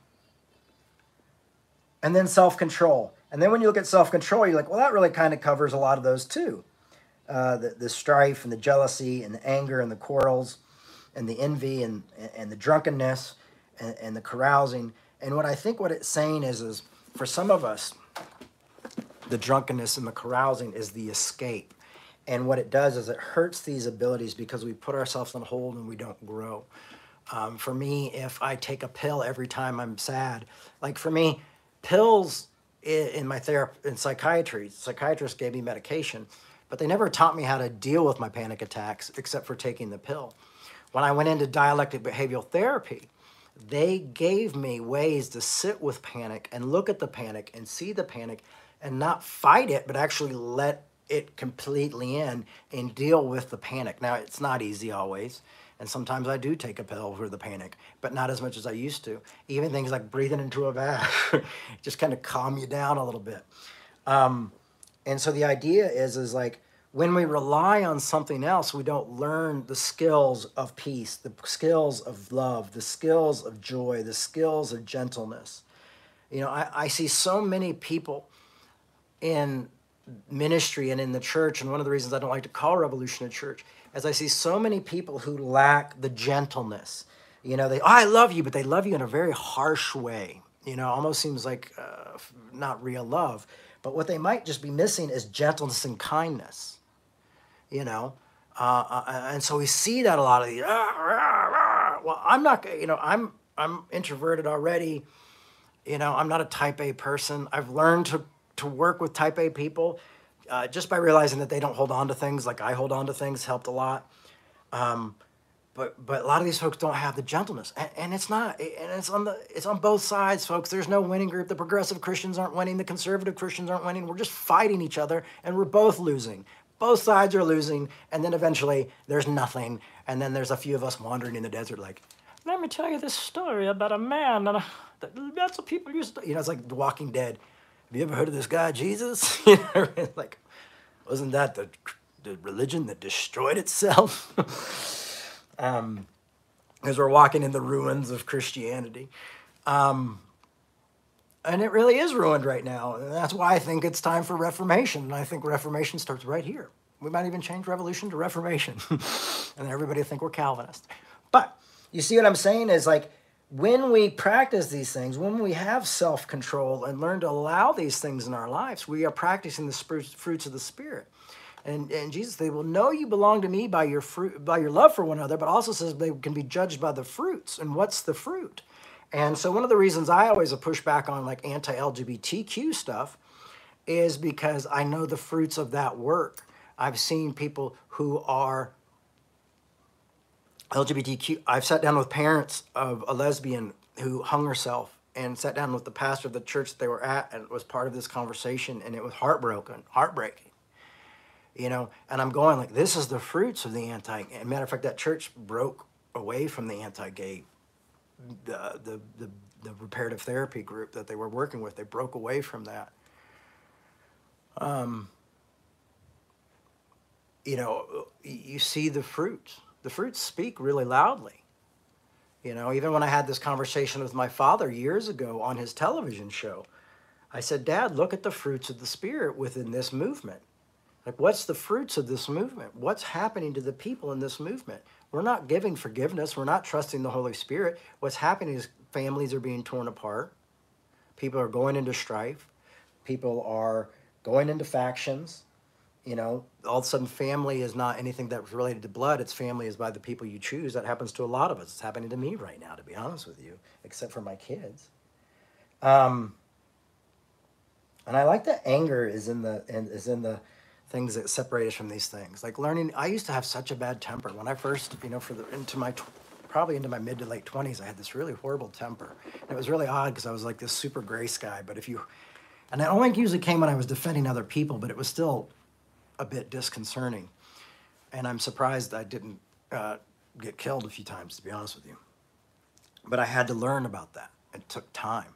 and then self-control. And then when you look at self-control you're like well that really kind of covers a lot of those too. Uh, the, the strife and the jealousy and the anger and the quarrels and the envy and, and the drunkenness and, and the carousing. And what I think what it's saying is, is for some of us, the drunkenness and the carousing is the escape. And what it does is it hurts these abilities because we put ourselves on hold and we don't grow. Um, for me, if I take a pill every time I'm sad, like for me, pills in my therapy in psychiatry, psychiatrists gave me medication, but they never taught me how to deal with my panic attacks except for taking the pill. When I went into dialectic behavioral therapy, they gave me ways to sit with panic and look at the panic and see the panic and not fight it, but actually let it completely in and deal with the panic. Now, it's not easy always. And sometimes I do take a pill for the panic, but not as much as I used to. Even things like breathing into a bath just kind of calm you down a little bit. Um, and so the idea is, is like when we rely on something else, we don't learn the skills of peace, the skills of love, the skills of joy, the skills of gentleness. You know, I, I see so many people in ministry and in the church, and one of the reasons I don't like to call Revolution a church is I see so many people who lack the gentleness. You know, they, oh, I love you, but they love you in a very harsh way. You know, almost seems like uh, not real love. But what they might just be missing is gentleness and kindness you know. Uh, uh, and so we see that a lot of these. Ah, well, I'm not, you know, I'm I'm introverted already. You know, I'm not a Type A person. I've learned to to work with Type A people uh, just by realizing that they don't hold on to things like I hold on to things helped a lot. Um, but but a lot of these folks don't have the gentleness, and, and it's not, and it's on the it's on both sides, folks. There's no winning group. The progressive Christians aren't winning. The conservative Christians aren't winning. We're just fighting each other, and we're both losing both sides are losing, and then eventually there's nothing, and then there's a few of us wandering in the desert, like, let me tell you this story about a man and a, that's what people used to, you know, it's like The Walking Dead. Have you ever heard of this guy Jesus? like, wasn't that the the religion that destroyed itself? um, as we're walking in the ruins of Christianity. Um, and it really is ruined right now. And that's why I think it's time for reformation. And I think reformation starts right here. We might even change revolution to reformation. and everybody think we're Calvinist. But you see what I'm saying is like when we practice these things, when we have self control and learn to allow these things in our lives, we are practicing the fruits of the Spirit. And, and Jesus, they will know you belong to me by your fruit, by your love for one another, but also says they can be judged by the fruits. And what's the fruit? And so one of the reasons I always push back on like anti-LGBTQ stuff is because I know the fruits of that work. I've seen people who are LGBTQ. I've sat down with parents of a lesbian who hung herself and sat down with the pastor of the church that they were at and was part of this conversation and it was heartbroken, heartbreaking. You know, and I'm going like, this is the fruits of the anti. And matter of fact, that church broke away from the anti-gay, the the the, the reparative therapy group that they were working with. They broke away from that. Um, you know, you see the fruits. The fruits speak really loudly. You know, even when I had this conversation with my father years ago on his television show, I said, Dad, look at the fruits of the Spirit within this movement. Like, what's the fruits of this movement? What's happening to the people in this movement? We're not giving forgiveness. We're not trusting the Holy Spirit. What's happening is families are being torn apart. People are going into strife. People are going into factions you know, all of a sudden family is not anything that's related to blood. It's family is by the people you choose. That happens to a lot of us. It's happening to me right now, to be honest with you, except for my kids. Um, and I like that anger is in the is in the things that separate us from these things. Like learning, I used to have such a bad temper when I first, you know, for the into my probably into my mid to late twenties, I had this really horrible temper. And it was really odd because I was like this super grace guy. But if you, and it only usually came when I was defending other people, but it was still a bit disconcerting. And I'm surprised I didn't uh, get killed a few times, to be honest with you. But I had to learn about that. It took time.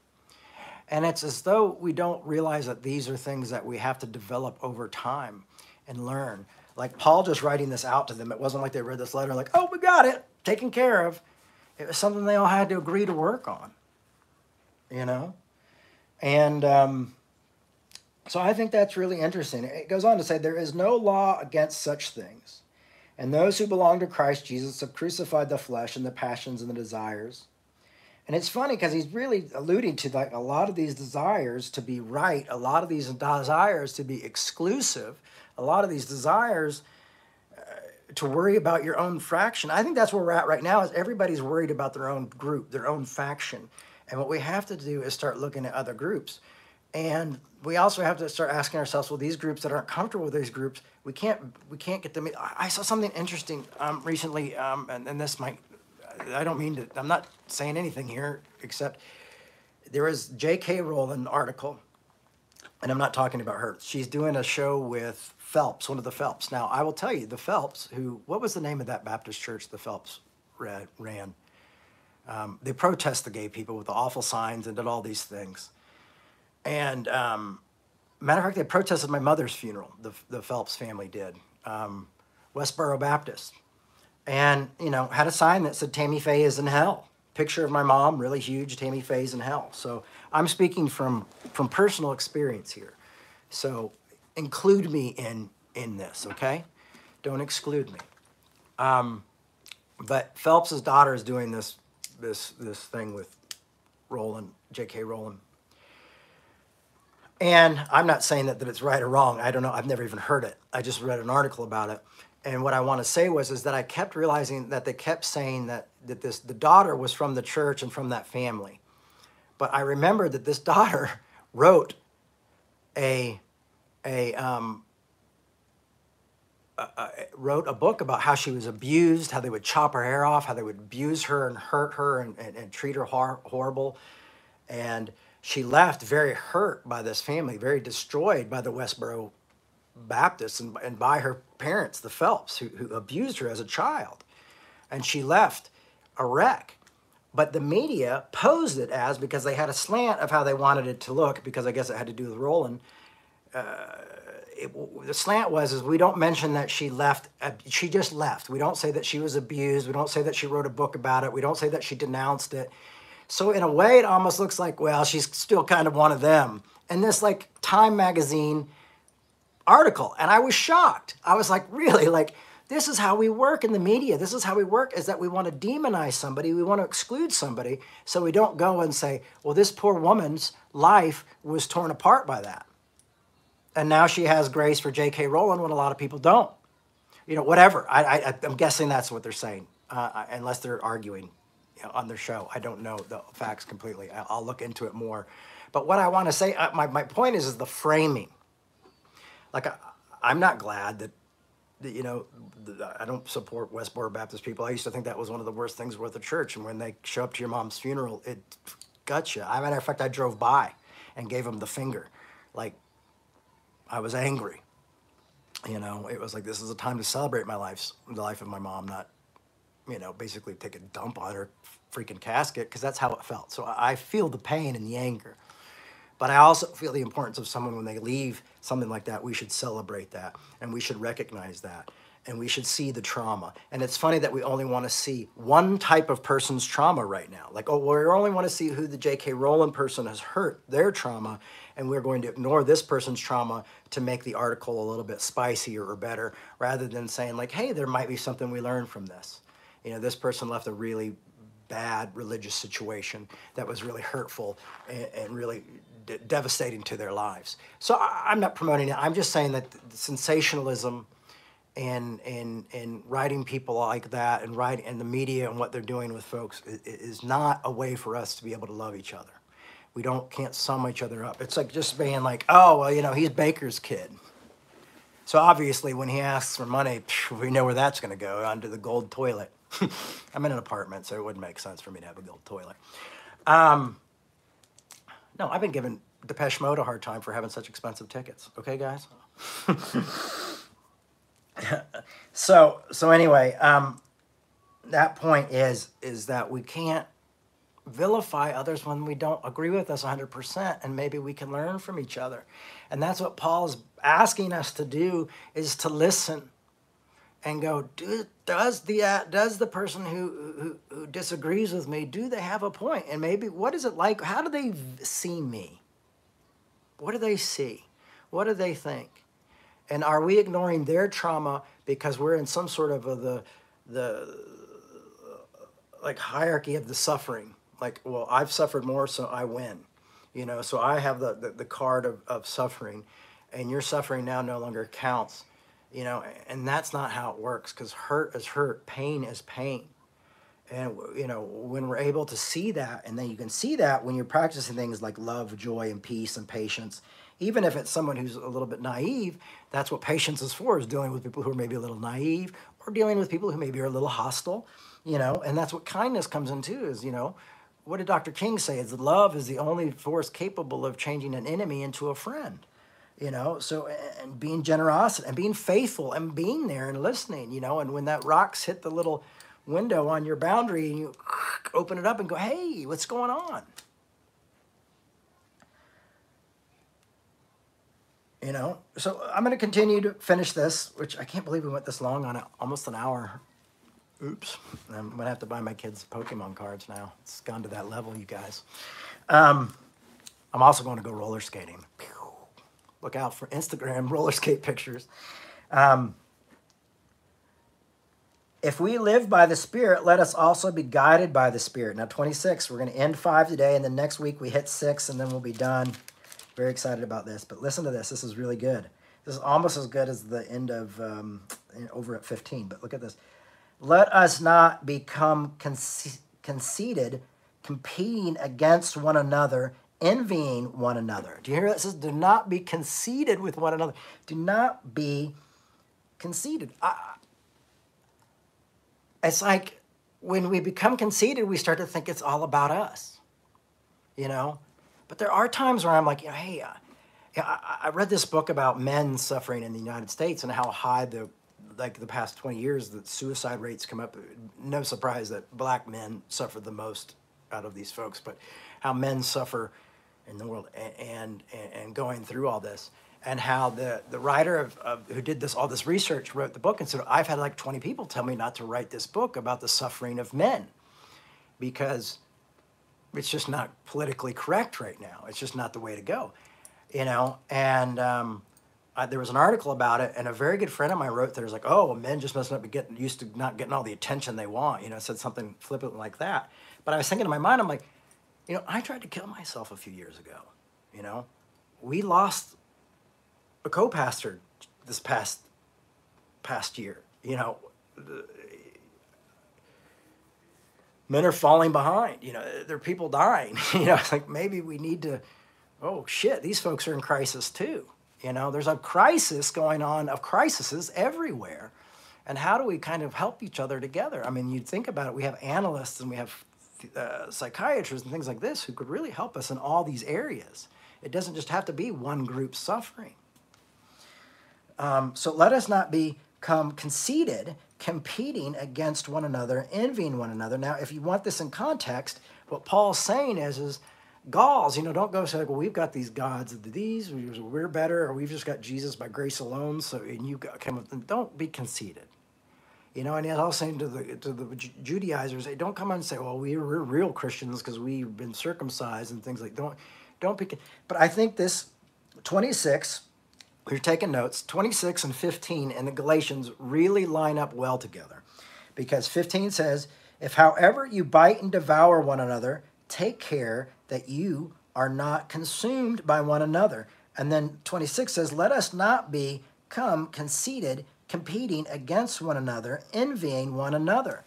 And it's as though we don't realize that these are things that we have to develop over time and learn. Like Paul just writing this out to them, it wasn't like they read this letter like, oh, we got it, taken care of. It was something they all had to agree to work on, you know? And um, so I think that's really interesting. It goes on to say, There is no law against such things. And those who belong to Christ Jesus have crucified the flesh and the passions and the desires. And it's funny because he's really alluding to like a lot of these desires to be right, a lot of these desires to be exclusive, a lot of these desires uh, to worry about your own fraction. I think that's where we're at right now is everybody's worried about their own group, their own faction. And what we have to do is start looking at other groups. And we also have to start asking ourselves, well, these groups that aren't comfortable with these groups, we can't we can't get them. I saw something interesting um, recently, um, and, and this might I don't mean to. I'm not saying anything here except there is J.K. Rowling article, and I'm not talking about her. She's doing a show with Phelps, one of the Phelps. Now I will tell you, the Phelps, who what was the name of that Baptist church the Phelps ran? Um, they protest the gay people with the awful signs and did all these things. And um, matter of fact, they protested my mother's funeral. The, the Phelps family did, um, Westboro Baptist, and you know had a sign that said Tammy Faye is in hell. Picture of my mom, really huge. Tammy Faye's in hell. So I'm speaking from from personal experience here. So include me in in this, okay? Don't exclude me. Um, but Phelps's daughter is doing this this this thing with Rowling, J.K. Rowling and I'm not saying that, that it's right or wrong. I don't know. I've never even heard it. I just read an article about it. And what I want to say was is that I kept realizing that they kept saying that, that this the daughter was from the church and from that family. But I remembered that this daughter wrote a a um, wrote a book about how she was abused, how they would chop her hair off, how they would abuse her and hurt her and, and, and treat her hor- horrible. And she left very hurt by this family, very destroyed by the Westboro Baptists and, and by her parents, the Phelps, who, who abused her as a child. And she left a wreck. But the media posed it as because they had a slant of how they wanted it to look, because I guess it had to do with Rowling. Uh, it, the slant was is we don't mention that she left. Uh, she just left. We don't say that she was abused. We don't say that she wrote a book about it. We don't say that she denounced it. So in a way, it almost looks like, well, she's still kind of one of them. And this like Time magazine article, and I was shocked. I was like, really, like this is how we work in the media. This is how we work is that we want to demonize somebody, we want to exclude somebody, so we don't go and say, well, this poor woman's life was torn apart by that. And now she has grace for J.K. Rowling when a lot of people don't. You know, whatever. I, I, I'm guessing that's what they're saying, uh, unless they're arguing on their show. I don't know the facts completely. I'll look into it more. But what I want to say, uh, my, my point is, is the framing. Like, I, I'm not glad that the- you know, I don't support Westboro Baptist people. I used to think that was one of the worst things with the church. And when they show up to your mom's funeral, it guts you. I matter of fact, I drove by and gave them the finger, like I was angry. You know, it was like this is a time to celebrate my life's the life of my mom, not you know, basically take a dump on her freaking casket because that's how it felt. So I feel the pain and the anger. But I also feel the importance of someone when they leave something like that. We should celebrate that and we should recognize that and we should see the trauma. And it's funny that we only want to see one type of person's trauma right now. Like, oh, we only want to see who the J.K. Rowling person has hurt, their trauma, and we're going to ignore this person's trauma to make the article a little bit spicier or better, rather than saying, like, hey, there might be something we learned from this. You know, this person left a really bad religious situation that was really hurtful and, and really devastating to their lives. So I, I'm not promoting it. I'm just saying that sensationalism and and and writing people like that and writing and the media and what they're doing with folks is, is not a way for us to be able to love each other. We don't can't sum each other up. It's like just being like, oh well, you know, he's Bakker's kid. So obviously, when he asks for money, we know where that's going to go onto the gold toilet. I'm in an apartment, so it wouldn't make sense for me to have a gold toilet. Um, no, I've been giving Depeche Mode a hard time for having such expensive tickets. Okay, guys. so so anyway, um, that point is is that we can't vilify others when we don't agree with us 100% and maybe we can learn from each other and that's what paul's asking us to do is to listen and go do, does the uh, does the person who, who who disagrees with me do they have a point? And maybe what is it like how do they see me? What do they see? What do they think? And are we ignoring their trauma because we're in some sort of a, the the like hierarchy of the suffering? Like well i've suffered more so i win you know? So i have the the, the card of, of suffering and your suffering now no longer counts you know and that's not how it works because hurt is hurt pain is pain. And you know when we're able to see that and then you can see that when you're practicing things like love joy and peace and patience even if it's someone who's a little bit naive that's what patience is for is dealing with people who are maybe a little naive or dealing with people who maybe are a little hostile you know? And that's what kindness comes into is you know what did dr king say? Is that love is the only force capable of changing an enemy into a friend you know so and being generous and being faithful and being there and listening you know and when that rocks hit the little window on your boundary and you open it up and go hey what's going on? You know so i'm going to continue to finish this which i can't believe we went this long on it almost an hour. Oops. I'm going to have to buy my kids pokemon cards now. It's gone to that level you guys. Um, i'm also going to go roller skating. Look out for instagram roller skate pictures um, if we live by the Spirit, let us also be guided by the Spirit. Now, 26, we're going to end five today, and then next week we hit six, and then we'll be done. Very excited about this. But listen to this. This is really good. This is almost as good as the end of um, over at 15. But look at this. Let us not become conce- conceited, competing against one another, envying one another. Do you hear that? It says, do not be conceited with one another. Do not be conceited. I, it's like when we become conceited, we start to think it's all about us, you know. But there are times where I'm like, you know, hey, uh, I, I read this book about men suffering in the United States and how high the like the past 20 years that suicide rates come up. No surprise that black men suffer the most out of these folks, but how men suffer in the world and and, and going through all this and how the, the writer of, of who did this all this research wrote the book and said i've had like 20 people tell me not to write this book about the suffering of men because it's just not politically correct right now. It's just not the way to go you know? And um, I, there was an article about it and a very good friend of mine wrote that was like oh men just must not be getting used to not getting all the attention they want you know said something flippant like that. But i was thinking in my mind i'm like you know i tried to kill myself a few years ago you know we lost a co-pastor this past past year. You know, men are falling behind. You know, there are people dying. You know, it's like maybe we need to. Oh shit, these folks are in crisis too. You know, there's a crisis going on of crises everywhere. And how do we kind of help each other together? I mean, you think about it, we have analysts and we have uh, psychiatrists and things like this who could really help us in all these areas. It doesn't just have to be one group suffering. Um, so let us not become conceited, competing against one another, envying one another. Now, if you want this in context, what Paul's saying is, is Gauls, you know, don't go say, well, we've got these gods of these, we're better, or we've just got Jesus by grace alone. So, and you come with, don't be conceited. You know, and he's also saying to the to the Judaizers, hey, don't come on and say, well, we're, we're real Christians because we've been circumcised and things like don't don't be. But I think this 26, you're taking notes, 26 and 15 and the Galatians really line up well together, because 15 says, if however you bite and devour one another, take care that you are not consumed by one another. And then 26 says, Let us not become conceited, competing against one another, envying one another.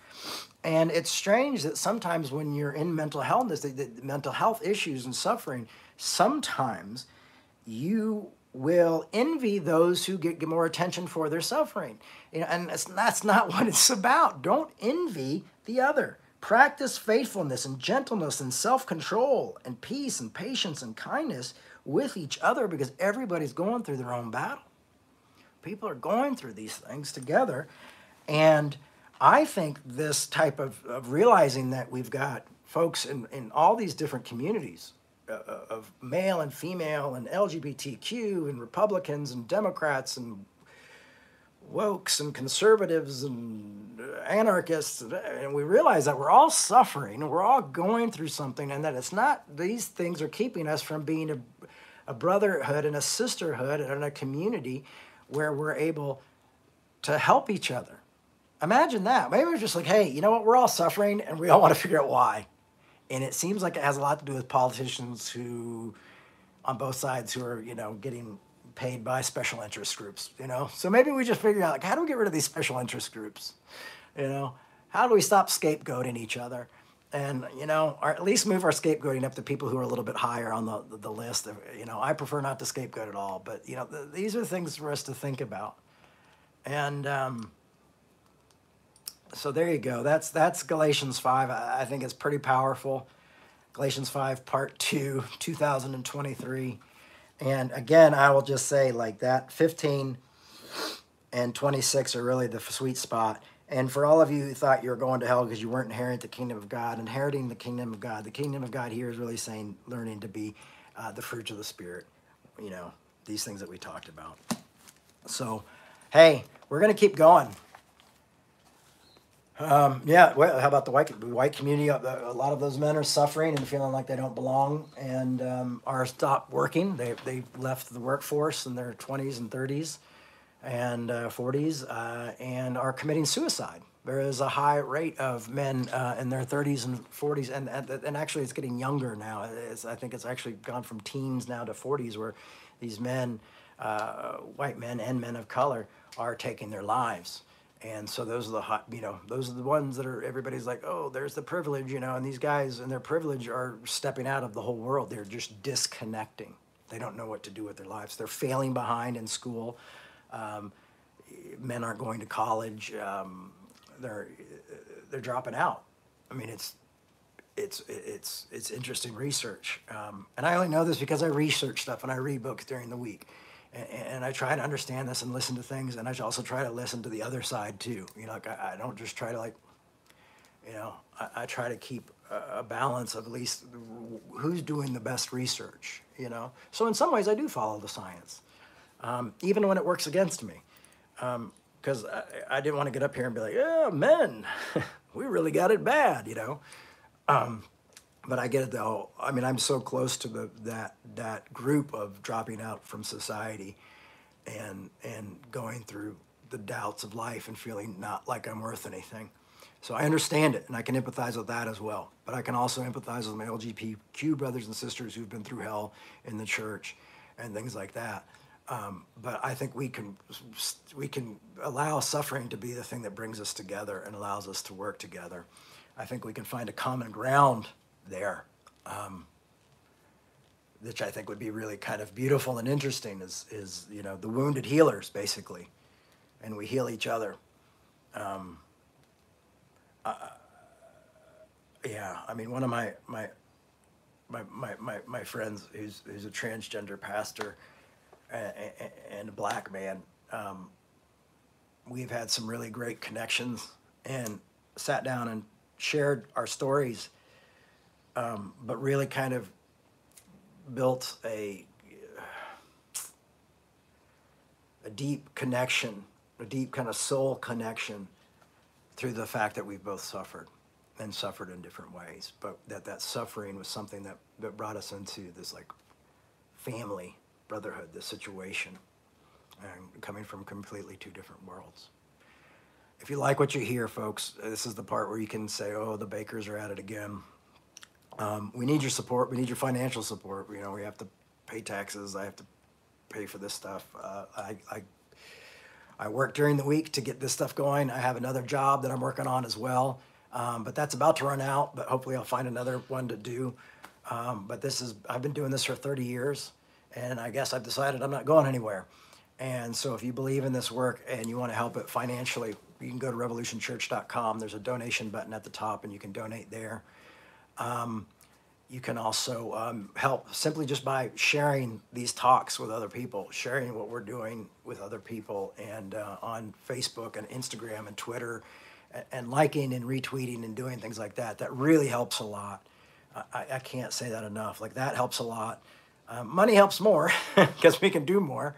And it's strange that sometimes when you're in mental health, the, the mental health issues and suffering, sometimes you will envy those who get, get more attention for their suffering. You know, and that's not what it's about. Don't envy the other. Practice faithfulness and gentleness and self control and peace and patience and kindness with each other because everybody's going through their own battle. People are going through these things together. And I think this type of, of realizing that we've got folks in, in all these different communities uh, uh of male and female and LGBTQ and Republicans and Democrats and wokes and conservatives and anarchists, and we realize that we're all suffering, we're all going through something, and that it's not these things are keeping us from being a, a brotherhood and a sisterhood and a community where we're able to help each other. Imagine that. Maybe we're just like, hey, you know what? We're all suffering, and we all want to figure out why. And it seems like it has a lot to do with politicians who, on both sides, who are you know getting paid by special interest groups, you know? So maybe we just figure out, like, how do we get rid of these special interest groups? You know, how do we stop scapegoating each other? And, you know, or at least move our scapegoating up to people who are a little bit higher on the, the, the list. You know, I prefer not to scapegoat at all, but, you know, th- these are things for us to think about. And um, so there you go. That's, that's Galatians 5. I, I think it's pretty powerful. Galatians 5, part 2, 2023. And again, I will just say like that 15 and 26 are really the sweet spot. And for all of you who thought you were going to hell because you weren't inheriting the kingdom of God, inheriting the kingdom of God, the kingdom of God here is really saying learning to be uh, the fruits of the Spirit, you know, these things that we talked about. So, hey, we're going to keep going. Um, yeah, well, how about the white white community? A lot of those men are suffering and feeling like they don't belong and um, are stopped working. They they left the workforce in their twenties and thirties and uh, forties uh, uh, and are committing suicide. There is a high rate of men uh, in their 30s and 40s, and, and and actually it's getting younger now. It's, I think it's actually gone from teens now to 40s, where these men, uh, white men and men of color, are taking their lives. And so those are the hot you know those are the ones that are everybody's like oh there's the privilege you know and these guys and their privilege are stepping out of the whole world. They're just disconnecting. They don't know what to do with their lives. They're failing behind in school um, men aren't going to college um, they're they're dropping out i mean it's it's it's it's interesting research um, and i only know this because i research stuff and i read books during the week and, and I try to understand this and listen to things, and I also try to listen to the other side too. You know, like I, I don't just try to like, you know, I, I try to keep a, a balance of at least who's doing the best research. You know, so in some ways I do follow the science, um, even when it works against me, because um, I, I, didn't want to get up here and be like, "Yeah, men, we really got it bad," you know. Um, but I get it though. I mean, I'm so close to the that that group of dropping out from society, and and going through the doubts of life and feeling not like I'm worth anything. So I understand it, and I can empathize with that as well. But I can also empathize with my LGBTQ brothers and sisters who've been through hell in the church, and things like that. Um, but I think we can we can allow suffering to be the thing that brings us together and allows us to work together. I think we can find a common ground there. Um, which I think would be really kind of beautiful and interesting, is is you know the wounded healers basically, and we heal each other. Um, uh, yeah, I mean, one of my my my my my, my friends who's who's a transgender pastor and, a black man. Um, we've had some really great connections and sat down and shared our stories, um, but really kind of built a a deep connection, a deep kind of soul connection through the fact that we've both suffered and suffered in different ways, but that that suffering was something that, that brought us into this like family brotherhood, this situation, and coming from completely two different worlds. If you like what you hear, folks, this is the part where you can say, "Oh, the Bakkers are at it again." Um, we need your support. We need your financial support. You know, we have to pay taxes. I have to pay for this stuff. Uh, I, I I work during the week to get this stuff going. I have another job that I'm working on as well, um, but that's about to run out. But hopefully, I'll find another one to do. Um, but this is I've been doing this for 30 years, and I guess I've decided I'm not going anywhere. And so, if you believe in this work and you want to help it financially, you can go to revolutionchurch.com. There's a donation button at the top, and you can donate there. Um, you can also um, help simply just by sharing these talks with other people, sharing what we're doing with other people, and uh, on Facebook and Instagram and Twitter, and, liking and retweeting and doing things like that. That really helps a lot. I, I can't say that enough. Like that helps a lot. Um, money helps more because we can do more.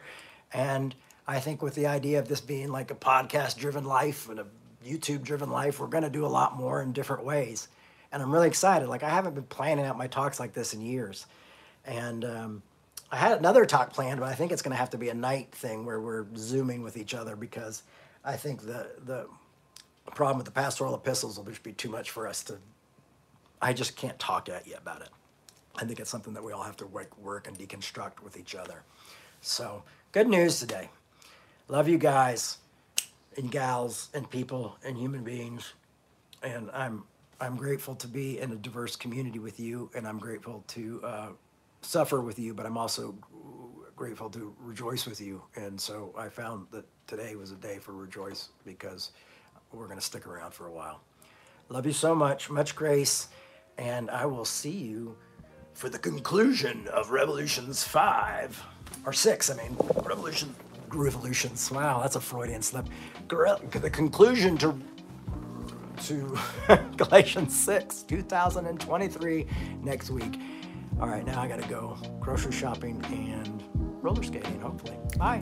And I think with the idea of this being like a podcast driven life and a YouTube driven life, we're going to do a lot more in different ways and I'm really excited. Like I haven't been planning out my talks like this in years, and um, I had another talk planned, but I think it's going to have to be a night thing where we're zooming with each other because I think the the problem with the pastoral epistles will just be too much for us to. I just can't talk at you about it. I think it's something that we all have to work, work and deconstruct with each other. So good news today. Love you guys and gals and people and human beings, and I'm I'm grateful to be in a diverse community with you, and I'm grateful to uh, suffer with you, but I'm also grateful to rejoice with you. And so I found that today was a day for rejoice because we're going to stick around for a while. Love you so much. Much grace. And I will see you for the conclusion of Revolutions 5 or 6. I mean, Revolution, Revolutions. Wow, that's a Freudian slip. The conclusion to to Galatians 6, 2023 next week. All right, now I got to go grocery shopping and roller skating, hopefully. Bye.